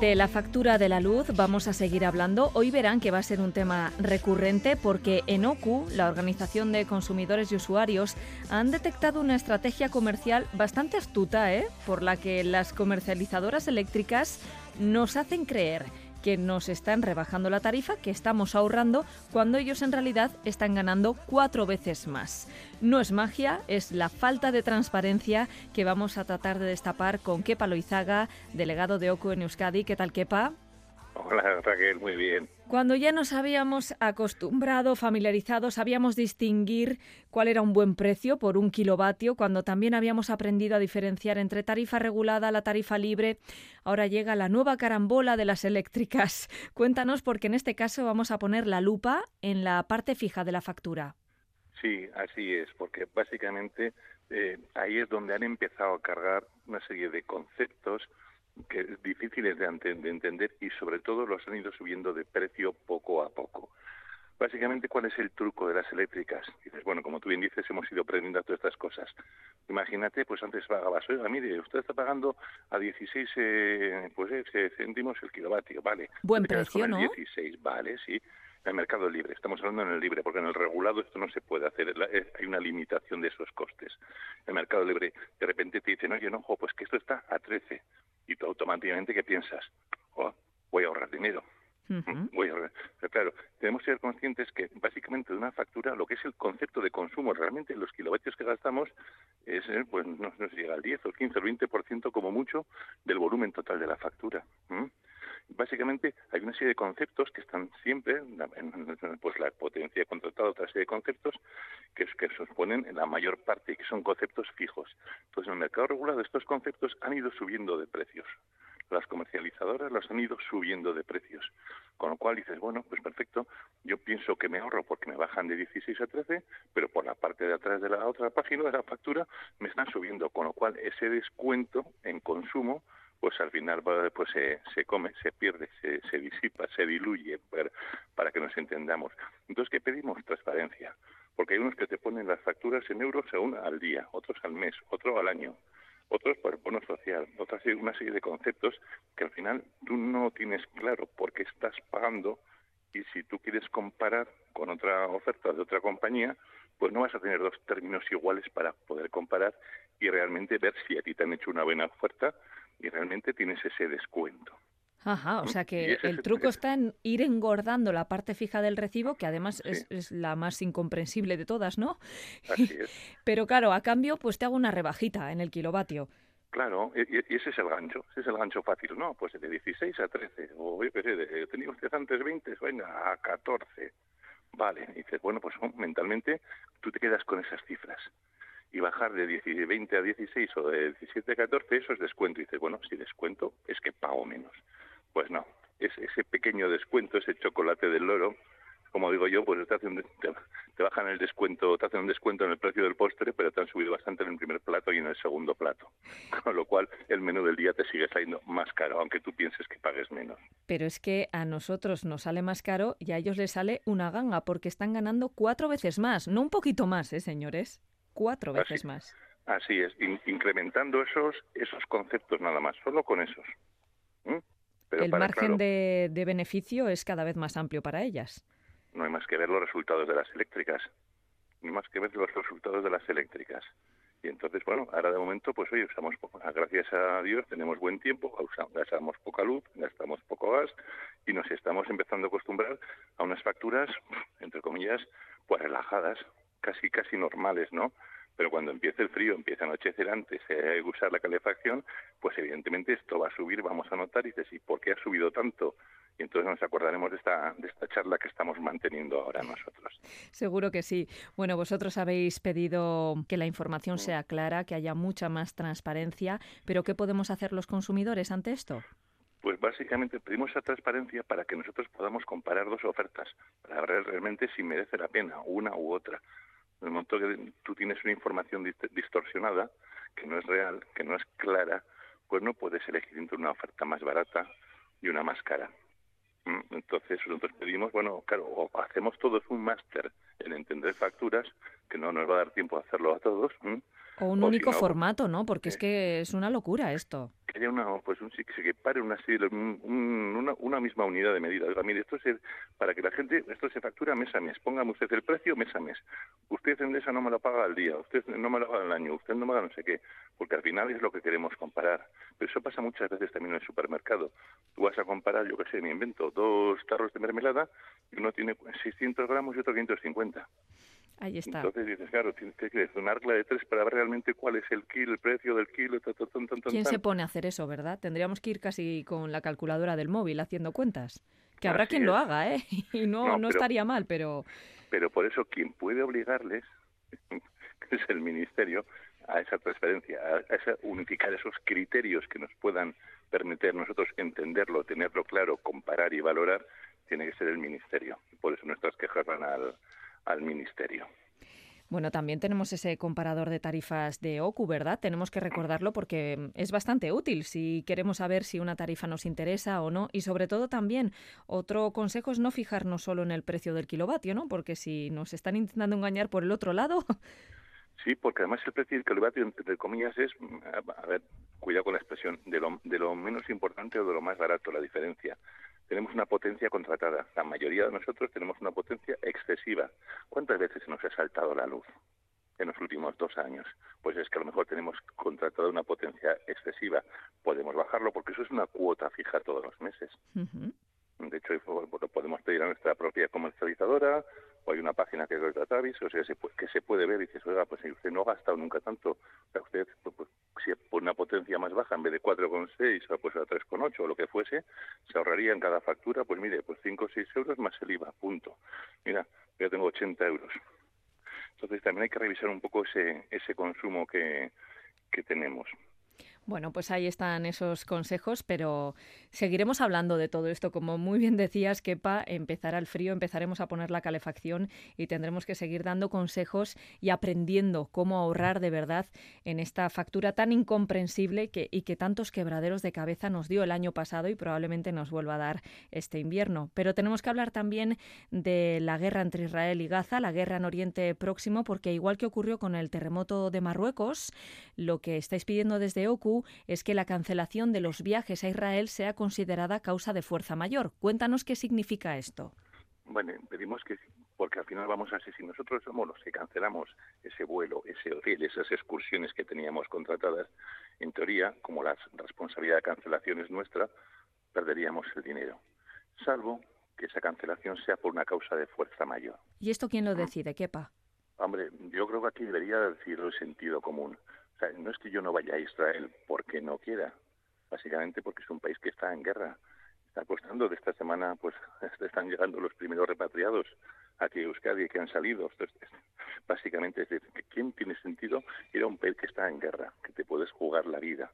S2: De la factura de la luz vamos a seguir hablando. Hoy verán que va a ser un tema recurrente porque en OCU, la Organización de Consumidores y Usuarios, han detectado una estrategia comercial bastante astuta, ¿eh? por la que las comercializadoras eléctricas nos hacen creer que nos están rebajando la tarifa, que estamos ahorrando, cuando ellos en realidad están ganando cuatro veces más. No es magia, es la falta de transparencia que vamos a tratar de destapar con Kepa Loizaga, delegado de OCU en Euskadi. ¿Qué tal, Kepa?
S8: Hola Raquel, muy bien.
S2: Cuando ya nos habíamos acostumbrado, familiarizado, sabíamos distinguir cuál era un buen precio por un kilovatio, cuando también habíamos aprendido a diferenciar entre tarifa regulada, la tarifa libre, ahora llega la nueva carambola de las eléctricas. [LAUGHS] Cuéntanos porque en este caso vamos a poner la lupa en la parte fija de la factura.
S8: Sí, así es, porque básicamente eh, ahí es donde han empezado a cargar una serie de conceptos que es difíciles de, ante- de entender y sobre todo los han ido subiendo de precio poco a poco. Básicamente, ¿cuál es el truco de las eléctricas? Dices, bueno, como tú bien dices, hemos ido aprendiendo todas estas cosas. Imagínate, pues antes pagabas, oiga, mire, usted está pagando a 16 eh, pues, eh, céntimos el kilovatio, vale.
S2: Buen precio, ¿no?
S8: 16, vale, sí. En el mercado libre, estamos hablando en el libre, porque en el regulado esto no se puede hacer, eh, hay una limitación de esos costes. En el mercado libre, de repente te dicen, oye, no, pues que esto está a 13. Y tú automáticamente, ¿qué piensas? Oh, voy a ahorrar dinero. [LAUGHS] Voy a ahorrar. Pero claro, tenemos que ser conscientes que básicamente de una factura, lo que es el concepto de consumo, realmente los kilovatios que gastamos, es, pues no, no se llega al 10 o el 15 o el 20% como mucho del volumen total de la factura. Básicamente hay una serie de conceptos que están siempre, en- pues la potencia contratada, otra serie de conceptos que, que se ponen en la mayor parte y que son conceptos fijos. Entonces en el mercado regulado estos conceptos han ido subiendo de precios. Las comercializadoras los han ido subiendo de precios. Con lo cual dices, bueno, pues perfecto, yo pienso que me ahorro porque me bajan de 16 a 13, pero por la parte de atrás de la otra página de la factura me están subiendo, con lo cual ese descuento en consumo pues al final pues se, se come, se pierde, se, se disipa, se diluye, para, que nos entendamos. Entonces, ¿qué pedimos? Transparencia. Porque hay unos que te ponen las facturas en euros según al día, otros al mes, otro al año, otros por bono social, otra una serie de conceptos que al final tú no tienes claro por qué estás pagando y si tú quieres comparar con otra oferta de otra compañía, pues no vas a tener dos términos iguales para poder comparar y realmente ver si a ti te han hecho una buena oferta y realmente tienes ese descuento.
S2: Ajá, o sea
S8: Y
S2: que el truco está en ir engordando la parte fija del recibo, que además
S8: Sí.
S2: es, es la más incomprensible de todas, ¿no?
S8: Así [LAUGHS] es.
S2: Pero claro, a cambio, pues te hago una rebajita en el kilovatio.
S8: Claro, y, ese es el gancho, ese es el gancho fácil, ¿no? Pues de 16 a 13, o yo qué sé, de, tenía usted antes 20, venga, a 14. Vale, y dices, bueno, pues oh, mentalmente tú te quedas con esas cifras. Y bajar de 10 20 a 16 o de 17 a 14, eso es descuento. Dices, bueno, si descuento es que pago menos. Pues no, es ese pequeño descuento, ese chocolate del loro, como digo yo, pues te, hacen, te, te, bajan el descuento, te hacen un descuento en el precio del postre, pero te han subido bastante en el primer plato y en el segundo plato. [LAUGHS] Con lo cual, el menú del día te sigue saliendo más caro, aunque tú pienses que pagues menos.
S2: Pero es que a nosotros nos sale más caro y a ellos les sale una ganga, porque están ganando cuatro veces más, no un poquito más, ¿eh, señores? Cuatro veces más.
S8: Así es, in- incrementando esos esos conceptos nada más, solo con esos. ¿Mm? Pero
S2: el
S8: para,
S2: margen
S8: claro,
S2: de, de beneficio es cada vez más amplio para ellas.
S8: no hay más que ver los resultados de las eléctricas. No hay más que ver los resultados de las eléctricas. Y entonces, bueno, ahora de momento, pues oye, usamos poco, gracias a Dios tenemos buen tiempo, gastamos poca luz, gastamos poco gas y nos estamos empezando a acostumbrar a unas facturas, entre comillas, pues relajadas, casi casi normales, ¿no? Pero cuando empiece el frío, empieza a anochecer antes de usar la calefacción, pues evidentemente esto va a subir, vamos a notar y dices, ¿y por qué ha subido tanto? Y entonces nos acordaremos de esta, de esta charla que estamos manteniendo ahora nosotros.
S2: Seguro que sí. Bueno, vosotros habéis pedido que la información sea clara, que haya mucha más transparencia, pero ¿qué podemos hacer los consumidores ante esto?
S8: Pues básicamente pedimos esa transparencia para que nosotros podamos comparar dos ofertas, para ver realmente si merece la pena una u otra. En el momento que tú tienes una información dist- distorsionada, que no es real, que no es clara, pues no puedes elegir entre una oferta más barata y una más cara. ¿Mm? Entonces nosotros pedimos, bueno, claro, o hacemos todos un máster en entender facturas, que no nos va a dar tiempo a hacerlo a todos, ¿m?
S2: O un
S8: O si
S2: único
S8: no,
S2: formato, ¿no? Porque es
S8: eh,
S2: que es una locura esto.
S8: que haya una pues un que pare una, un- una una misma unidad de medida. Mire, esto es para que la gente esto se factura mes a mes. Póngame usted el precio mes a mes. Usted Endesa no me lo paga al día, usted no me lo paga al año, usted no me paga no sé qué, porque al final es lo que queremos comparar. Pero eso pasa muchas veces también en el supermercado. Tú vas a comparar, yo qué sé, me invento dos tarros de mermelada y uno tiene 600 gramos y otro 550.
S2: Ahí está.
S8: Entonces dices, claro, tienes que crees una regla de tres para ver realmente cuál es el kilo, el precio del kilo, ta, ta, tan,
S2: ¿Quién se pone a hacer eso, verdad? Tendríamos que ir casi con la calculadora del móvil haciendo cuentas. Que habrá
S8: Así
S2: quien lo
S8: es.
S2: haga, ¿eh? [LAUGHS] Y no,
S8: No,
S2: no,
S8: pero-
S2: estaría mal, pero
S8: pero por eso quien puede obligarles [LAUGHS] que es el ministerio a esa transferencia, a, esa unificar esos criterios que nos puedan permitir nosotros entenderlo, tenerlo claro, comparar y valorar, tiene que ser el ministerio. Por eso nuestras quejas van al, al ministerio.
S2: Bueno, también tenemos ese comparador de tarifas de OCU, ¿verdad? Tenemos que recordarlo porque mm, es bastante útil si queremos saber si una tarifa nos interesa o no. Y sobre todo también, otro consejo es no fijarnos solo en el precio del kilovatio, ¿no? Porque si nos están intentando engañar por el otro lado, [LAUGHS]
S8: Sí, porque además el precio del kilovatio, entre comillas, es, mm, a ver, cuidado con la expresión, de lo, de lo menos importante o de lo más barato, la diferencia. Tenemos una potencia contratada. La mayoría de nosotros tenemos una potencia excesiva. ¿Cuántas veces nos ha saltado la luz en los últimos dos años? Pues es que a lo mejor tenemos contratada una potencia excesiva. Podemos bajarlo porque eso es una cuota fija todos los meses.
S2: Ujú.
S8: De hecho, pues, lo podemos pedir a nuestra propia comercializadora o hay una página que es Gratavis, o sea, que se puede ver y dices, oiga, pues si usted no ha gastado nunca tanto, o sea, usted, pues, pues, si pone una potencia más baja, en vez de 4,6 o pues a 3,8 o lo que fuese, se ahorraría en cada factura, pues mire, pues 5 o 6 euros más el IVA, punto. Mira, yo tengo 80 euros. Entonces también hay que revisar un poco ese, ese consumo que, que tenemos.
S2: Bueno, pues ahí están esos consejos, pero seguiremos hablando de todo esto. Como muy bien decías, Kepa, empezará el frío, empezaremos a poner la calefacción y tendremos que seguir dando consejos y aprendiendo cómo ahorrar de verdad en esta factura tan incomprensible que, y que tantos quebraderos de cabeza nos dio el año pasado y probablemente nos vuelva a dar este invierno. Pero tenemos que hablar también de la guerra entre Israel y Gaza, la guerra en Oriente Próximo, porque igual que ocurrió con el terremoto de Marruecos, lo que estáis pidiendo desde OCU es que la cancelación de los viajes a Israel sea considerada causa de fuerza mayor. Cuéntanos qué significa esto.
S8: Bueno, pedimos que, porque al final vamos a ser, si nosotros somos los que cancelamos ese vuelo, ese hotel, esas excursiones que teníamos contratadas, en teoría, como la responsabilidad de cancelación es nuestra, perderíamos el dinero. Salvo que esa cancelación sea por una causa de fuerza mayor.
S2: ¿Y esto quién lo decide, Kepa?
S8: Hombre, yo creo que aquí debería decirlo el sentido común. Sea, no es que yo no vaya a Israel porque no quiera, básicamente porque es un país que está en guerra. Está costando de esta semana, pues [LAUGHS] están llegando los primeros repatriados aquí a Euskadi que han salido. Entonces, básicamente es decir, que ¿quién tiene sentido ir a un país que está en guerra, que te puedes jugar la vida?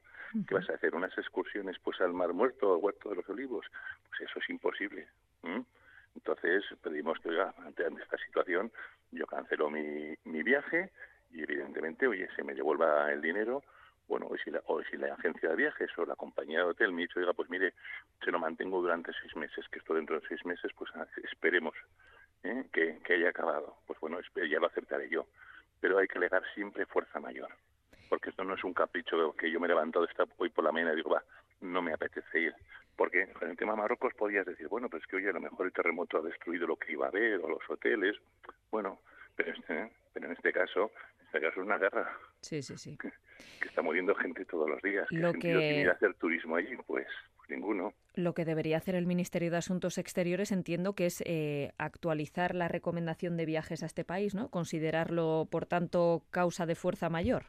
S8: ¿Qué vas a hacer? ¿Unas excursiones pues al Mar Muerto, al Huerto de los Olivos? Pues eso es imposible. Entonces pedimos que, oiga, ante, esta situación, yo cancelo mi, mi viaje y evidentemente, oye, se me devuelva el dinero bueno, o si, la, o si la agencia de viajes o la compañía de hotel me dice, oiga, pues mire, se lo mantengo durante seis meses, que esto dentro de seis meses, pues ah, esperemos ¿eh? que, que, haya acabado. Pues bueno, ya lo aceptaré yo. Pero hay que alegar siempre fuerza mayor, porque esto no es un capricho que yo me he levantado esta, hoy por la mañana y digo, va, no me apetece ir. Porque en el tema Marruecos podías decir, bueno, pues es que oye, a lo mejor el terremoto ha destruido lo que iba a haber, o los hoteles. Bueno, pero, este, pero en este caso, es una guerra.
S2: Sí, sí, sí.
S8: Que, está muriendo gente todos los días.
S2: Lo
S8: ¿Qué
S2: que...
S8: tiene ir a hacer turismo allí? Pues, ninguno.
S2: Lo que debería hacer el Ministerio de Asuntos Exteriores entiendo que es eh, actualizar la recomendación de viajes a este país, ¿no? Considerarlo, por tanto, causa de fuerza mayor.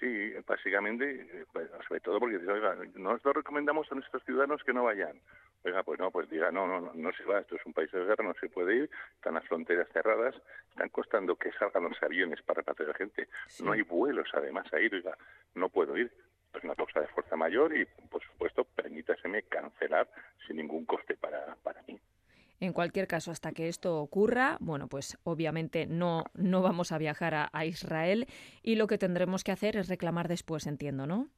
S8: Sí, básicamente, pues, sobre todo porque oiga, nosotros recomendamos a nuestros ciudadanos que no vayan. Oiga, pues no, pues diga, no, no, no, no se va, esto es un país de guerra, no se puede ir, están las fronteras cerradas, están costando que salgan los aviones para repatriar gente, sí. no hay vuelos además a ir, oiga, no puedo ir. Es una causa de fuerza mayor y, por supuesto, permítaseme cancelar sin ningún coste para, para mí.
S2: En cualquier caso, hasta que esto ocurra, bueno, pues obviamente no, no vamos a viajar a, a, Israel y lo que tendremos que hacer es reclamar después, entiendo, ¿no?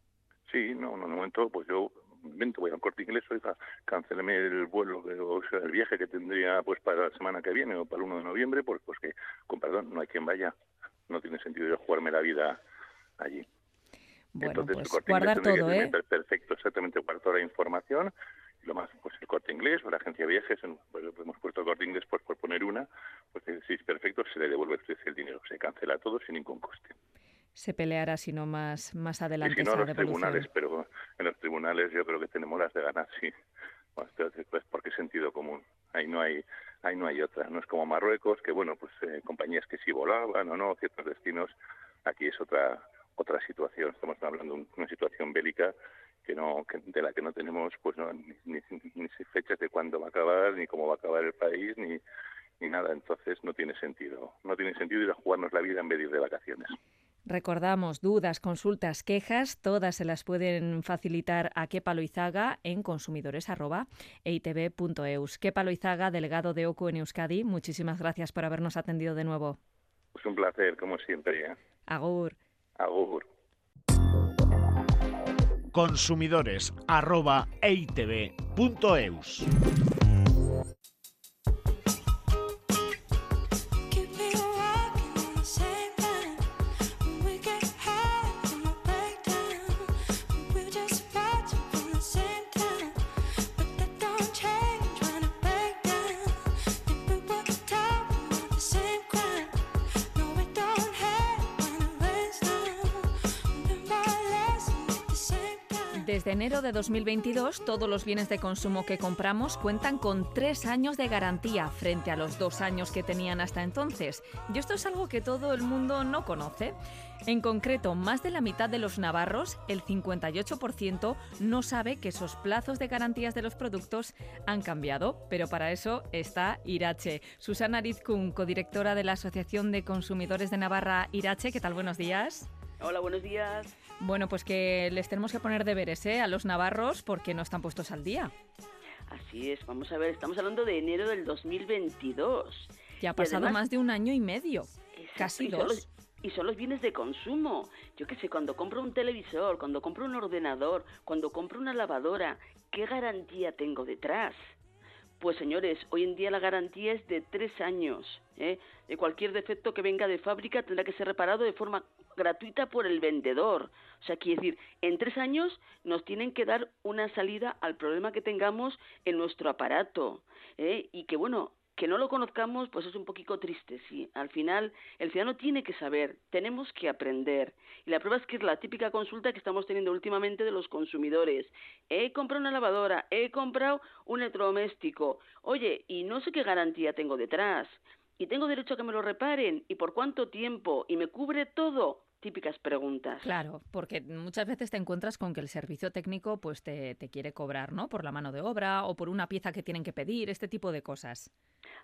S8: Sí, no, en un momento, pues yo vente, voy al corte inglés, oiga, canceleme el vuelo, o sea, el viaje que tendría pues para la semana que viene o para el 1 de noviembre, pues, pues que, con perdón, no hay quien vaya. No tiene sentido yo jugarme la vida allí.
S2: Bueno, Entonces, pues guardar todo, ¿eh?
S8: Perfecto, exactamente, guardar toda la información lo más pues el corte inglés o la agencia de viajes pues, hemos puesto el corte inglés pues por poner una pues si es perfecto se le devuelve el dinero se cancela todo sin ningún coste
S2: se peleará sino más más adelante
S8: y si no los tribunales pero en los tribunales yo creo que tenemos las de ganar sí. Pues, pues porque sentido común. Ahí no hay ahí no hay otra. No es como Marruecos que bueno pues eh, compañías que sí volaban o no ciertos destinos aquí es otra otra situación. Estamos hablando de una situación bélica que no que de la que no tenemos pues no, ni, ni, ni, fechas de cuándo va a acabar ni cómo va a acabar el país ni ni nada. Entonces no tiene sentido. No tiene sentido ir a jugarnos la vida en vez de ir de vacaciones
S2: Recordamos, dudas, consultas, quejas, todas se las pueden facilitar a Kepa Loizaga en consumidores.eitv.eus. Kepa Loizaga, delegado de OCU en Euskadi, muchísimas gracias por habernos atendido de nuevo.
S8: Pues un placer, como siempre. ¿eh?
S2: Agur.
S8: Agur
S6: consumidores
S2: enero de 2022, todos los bienes de consumo que compramos cuentan con tres años de garantía frente a los dos años que tenían hasta entonces. Y esto es algo que todo el mundo no conoce. En concreto, más de la mitad de los navarros, el 58%, no sabe que esos plazos de garantías de los productos han cambiado, pero para eso está Irache. Susana Arizkun, codirectora de la Asociación de Consumidores de Navarra Irache, ¿qué tal? Buenos días.
S9: Hola, buenos días.
S2: Bueno, pues que les tenemos que poner deberes ¿eh? a los navarros porque no están puestos al día.
S9: Así es, vamos a ver, estamos hablando de enero del 2022.
S2: Ya ha pasado además, más de un año y medio,
S9: exacto,
S2: casi
S9: y
S2: dos.
S9: Son los, y son los bienes de consumo. Yo qué sé, cuando compro un televisor, cuando compro un ordenador, cuando compro una lavadora, ¿qué garantía tengo detrás? Pues señores, hoy en día la garantía es de tres años. ¿eh? De cualquier defecto que venga de fábrica tendrá que ser reparado de forma gratuita por el vendedor. O sea, quiere decir, en tres años nos tienen que dar una salida al problema que tengamos en nuestro aparato. ¿eh? Y que bueno, que no lo conozcamos, pues es un poquito triste, sí. Al final, el ciudadano tiene que saber, tenemos que aprender. Y la prueba es que es la típica consulta que estamos teniendo últimamente de los consumidores. He comprado una lavadora, he comprado un electrodoméstico. Oye, y no sé qué garantía tengo detrás. Y tengo derecho a que me lo reparen. ¿Y por cuánto tiempo? ¿Y me cubre todo? típicas preguntas.
S2: Claro, porque muchas veces te encuentras con que el servicio técnico pues te, te, quiere cobrar, ¿no? Por la mano de obra o por una pieza que tienen que pedir, este tipo de cosas.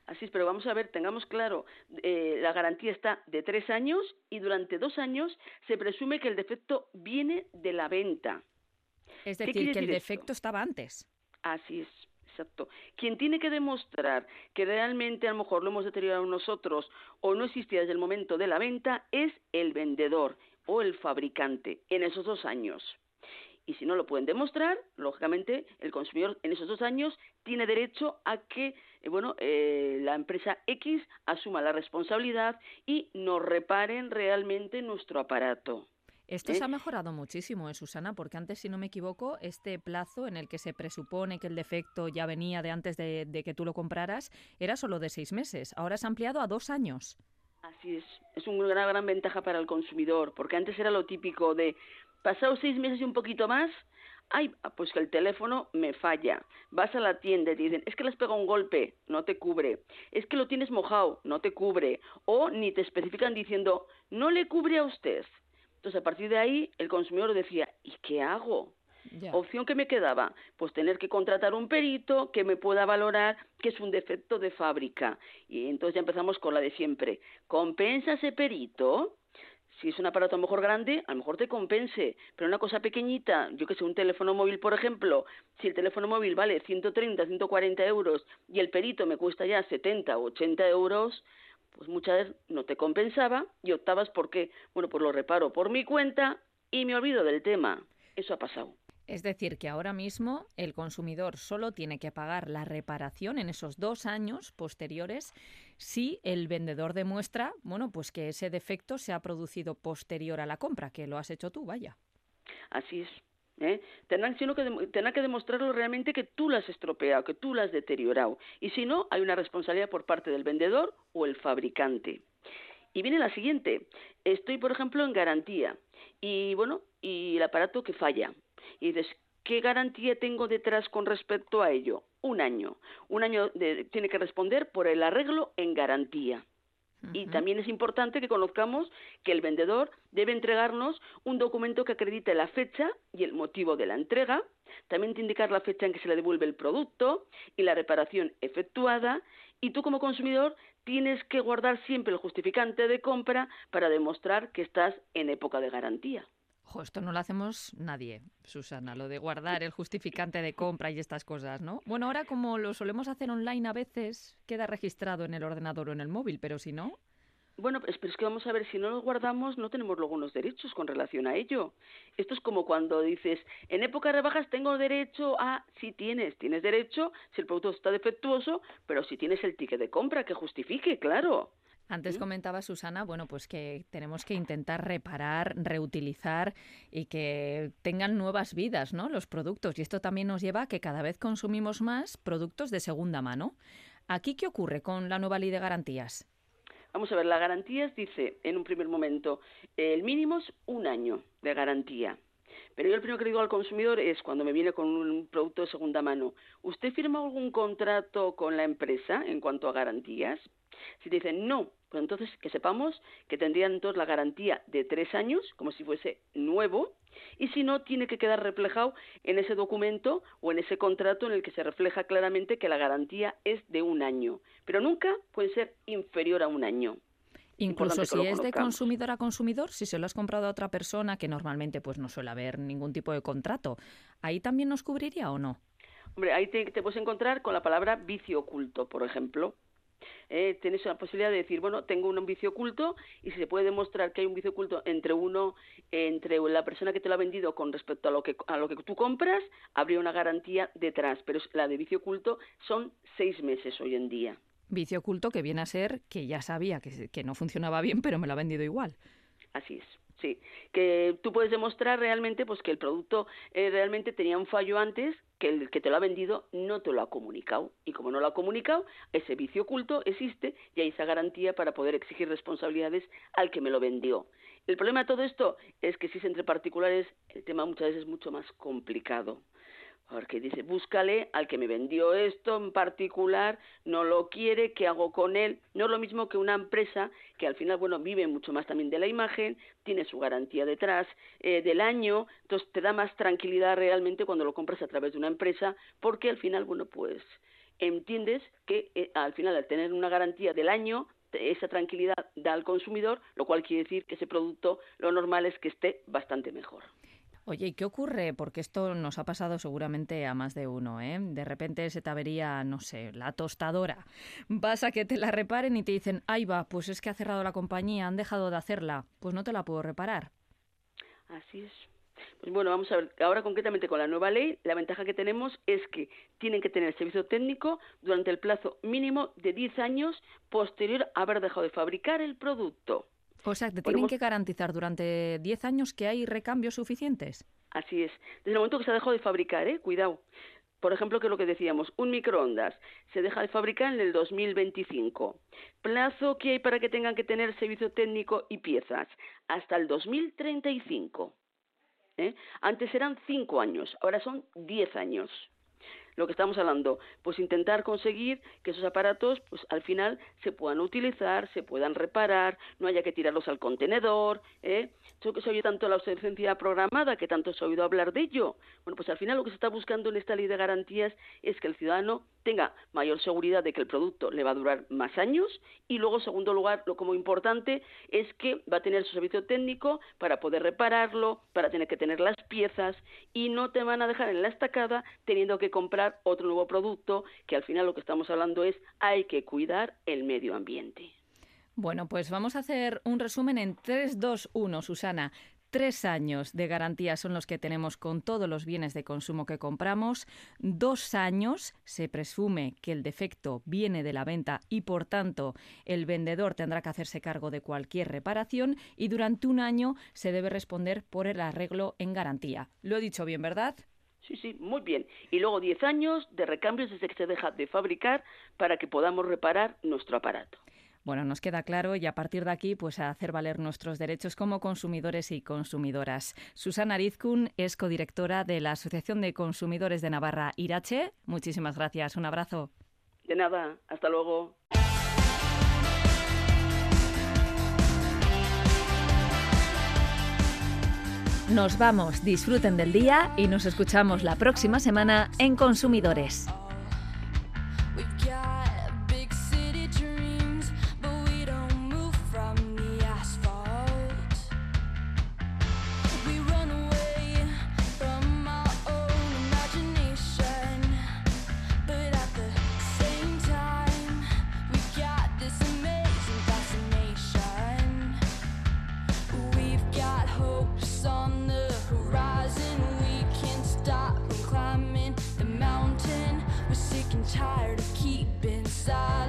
S9: Así es, pero vamos a ver, tengamos claro, eh, la garantía está de tres años y durante dos años se presume que el defecto viene de la venta.
S2: Es decir, que el defecto esto? estaba antes.
S9: Así es, Exacto. Quien tiene que demostrar que realmente a lo mejor lo hemos deteriorado nosotros o no existía desde el momento de la venta es el vendedor o el fabricante en esos dos años. Y si no lo pueden demostrar, lógicamente el consumidor en esos dos años tiene derecho a que eh, bueno, eh, la empresa X asuma la responsabilidad y nos reparen realmente nuestro aparato.
S2: Esto
S9: ¿Eh?
S2: se ha mejorado muchísimo, ¿eh, Susana, porque antes, si no me equivoco, este plazo en el que se presupone que el defecto ya venía de antes de, de que tú lo compraras era solo de seis meses. Ahora se ha ampliado a dos años.
S9: Así es, es una gran, gran ventaja para el consumidor, porque antes era lo típico de pasados seis meses y un poquito más, ay, pues que el teléfono me falla. Vas a la tienda y te dicen, es que le has pegado un golpe, no te cubre. Es que lo tienes mojado, no te cubre. O ni te especifican diciendo, no le cubre a usted. Entonces, a partir de ahí, el consumidor decía, ¿y qué hago? Opción que me quedaba, pues tener que contratar un perito que me pueda valorar que es un defecto de fábrica. Y entonces ya empezamos con la de siempre. ¿Compensa ese perito? Si es un aparato a lo mejor grande, a lo mejor te compense, pero una cosa pequeñita, yo que sé, un teléfono móvil, por ejemplo, si el teléfono móvil vale 130, 140 euros y el perito me cuesta ya 70 o 80 euros, pues muchas veces no te compensaba y optabas por qué. Bueno, pues lo reparo por mi cuenta y me olvido del tema. Eso ha pasado.
S2: Es decir, que ahora mismo el consumidor solo tiene que pagar la reparación en esos dos años posteriores si el vendedor demuestra, bueno, pues que ese defecto se ha producido posterior a la compra, que lo has hecho tú, vaya.
S9: Así es. ¿Eh? Tendrán, sino que, tendrán que demostrarlo realmente que tú lo has estropeado, que tú lo has deteriorado. Y si no, hay una responsabilidad por parte del vendedor o el fabricante. Y viene la siguiente. Estoy, por ejemplo, en garantía. Y bueno, y el aparato que falla. Y dices, ¿qué garantía tengo detrás con respecto a ello? Un año. Un año de- tiene que responder por el arreglo en garantía. Y también es importante que conozcamos que el vendedor debe entregarnos un documento que acredite la fecha y el motivo de la entrega, también te indicar la fecha en que se le devuelve el producto y la reparación efectuada, y tú como consumidor tienes que guardar siempre el justificante de compra para demostrar que estás en época de garantía.
S2: Esto no lo hacemos nadie, Susana, lo de guardar el justificante de compra y estas cosas, ¿no? Bueno, ahora como lo solemos hacer online a veces, queda registrado en el ordenador o en el móvil, pero si no,
S9: Bueno, pero es que vamos a ver, si no los guardamos, no tenemos luego unos derechos con relación a ello. Esto es como cuando dices, en época rebajas tengo derecho a, si tienes, tienes derecho, si el producto está defectuoso, pero si tienes el ticket de compra que justifique, claro.
S2: Antes comentaba Susana, bueno, pues que tenemos que intentar reparar, reutilizar y que tengan nuevas vidas, ¿no? Los productos. Y esto también nos lleva a que cada vez consumimos más productos de segunda mano. ¿Aquí qué ocurre con la nueva ley de garantías?
S9: Vamos a ver, la garantías dice en un primer momento, el mínimo es un año de garantía. Pero yo lo primero que le digo al consumidor es, cuando me viene con un producto de segunda mano, ¿usted firma algún contrato con la empresa en cuanto a garantías? Si te dicen no, pues entonces que sepamos que tendrían entonces la garantía de tres años, como si fuese nuevo, y si no, tiene que quedar reflejado en ese documento o en ese contrato en el que se refleja claramente que la garantía es de un año, pero nunca puede ser inferior a un año.
S2: Incluso si es de consumidor a consumidor, si se lo has comprado a otra persona, que normalmente pues no suele haber ningún tipo de contrato, ¿ahí también nos cubriría o no?
S9: Hombre, ahí te, te puedes encontrar con la palabra vicio oculto, por ejemplo. Eh, tienes la posibilidad de decir, bueno, tengo un vicio oculto y si se puede demostrar que hay un vicio oculto entre uno, entre la persona que te lo ha vendido con respecto a lo que a lo que tú compras, habría una garantía detrás. Pero la de vicio oculto son seis meses hoy en día.
S2: Vicio oculto que viene a ser que ya sabía que, que no funcionaba bien, pero me lo ha vendido igual.
S9: Así es, sí. Que tú puedes demostrar realmente pues que el producto eh, realmente tenía un fallo antes, que el que te lo ha vendido no te lo ha comunicado. Y como no lo ha comunicado, ese vicio oculto existe y hay esa garantía para poder exigir responsabilidades al que me lo vendió. El problema de todo esto es que si es entre particulares, el tema muchas veces es mucho más complicado. Porque dice, búscale al que me vendió esto en particular, no lo quiere, ¿qué hago con él? No es lo mismo que una empresa que al final, bueno, vive mucho más también de la imagen, tiene su garantía detrás eh, del año, entonces te da más tranquilidad realmente cuando lo compras a través de una empresa, porque al final, bueno, pues entiendes que eh, al final al tener una garantía del año, esa tranquilidad da al consumidor, lo cual quiere decir que ese producto lo normal es que esté bastante mejor.
S2: Oye, ¿y qué ocurre? Porque esto nos ha pasado seguramente a más de uno, ¿eh? De repente se te avería, no sé, la tostadora. Vas a que te la reparen y te dicen, ay va, pues es que ha cerrado la compañía, han dejado de hacerla, pues no te la puedo reparar.
S9: Así es. Pues bueno, vamos a ver, ahora concretamente con la nueva ley, la ventaja que tenemos es que tienen que tener servicio técnico durante el plazo mínimo de 10 años posterior a haber dejado de fabricar el producto.
S2: O sea, te tienen que garantizar durante 10 años que hay recambios suficientes.
S9: Así es. Desde el momento que se ha dejado de fabricar, ¿eh? Cuidado. Por ejemplo, que es lo que decíamos, un microondas se deja de fabricar en el 2025. Plazo que hay para que tengan que tener servicio técnico y piezas hasta el 2035. ¿eh? Antes eran 5 años, ahora son 10 años. Lo que estamos hablando, pues intentar conseguir que esos aparatos, pues al final se puedan utilizar, se puedan reparar, no haya que tirarlos al contenedor, ¿eh? Eso que se oye tanto la obsolescencia programada, que tanto se ha oído hablar de ello. Bueno, pues al final lo que se está buscando en esta ley de garantías es que el ciudadano tenga mayor seguridad de que el producto le va a durar más años y luego, en segundo lugar, lo como importante es que va a tener su servicio técnico para poder repararlo, para tener que tener las piezas y no te van a dejar en la estacada teniendo que comprar otro nuevo producto, que al final lo que estamos hablando es hay que cuidar el medio ambiente.
S2: Bueno, pues vamos a hacer un resumen en 3, 2, 1, Susana. Tres años de garantía son los que tenemos con todos los bienes de consumo que compramos. Dos años se presume que el defecto viene de la venta y, por tanto, el vendedor tendrá que hacerse cargo de cualquier reparación. Y durante un año se debe responder por el arreglo en garantía. Lo he dicho bien, ¿verdad?
S9: Sí, sí, muy bien. Y luego 10 años de recambios desde que se deja de fabricar para que podamos reparar nuestro aparato.
S2: Bueno, nos queda claro y a partir de aquí, pues a hacer valer nuestros derechos como consumidores y consumidoras. Susana Arizkun es codirectora de la Asociación de Consumidores de Navarra, Irache. Muchísimas gracias. Un abrazo.
S9: De nada, hasta luego.
S2: Nos vamos, disfruten del día y nos escuchamos la próxima semana en Consumidores.
S10: side.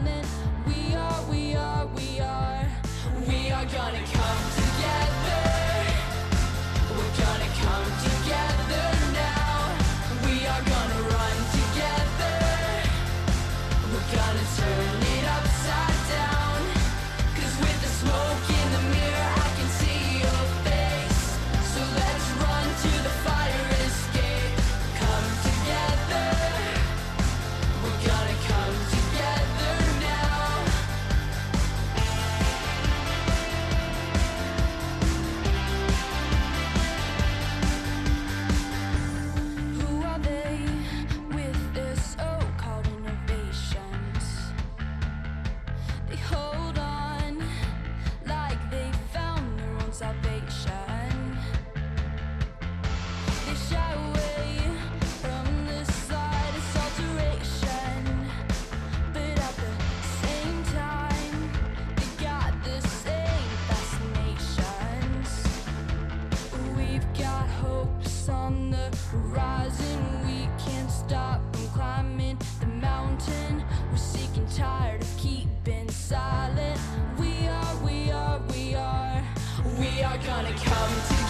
S10: The horizon. We can't stop from climbing the mountain. We're sick and tired of keeping silent. We are, we are, we are. We are gonna come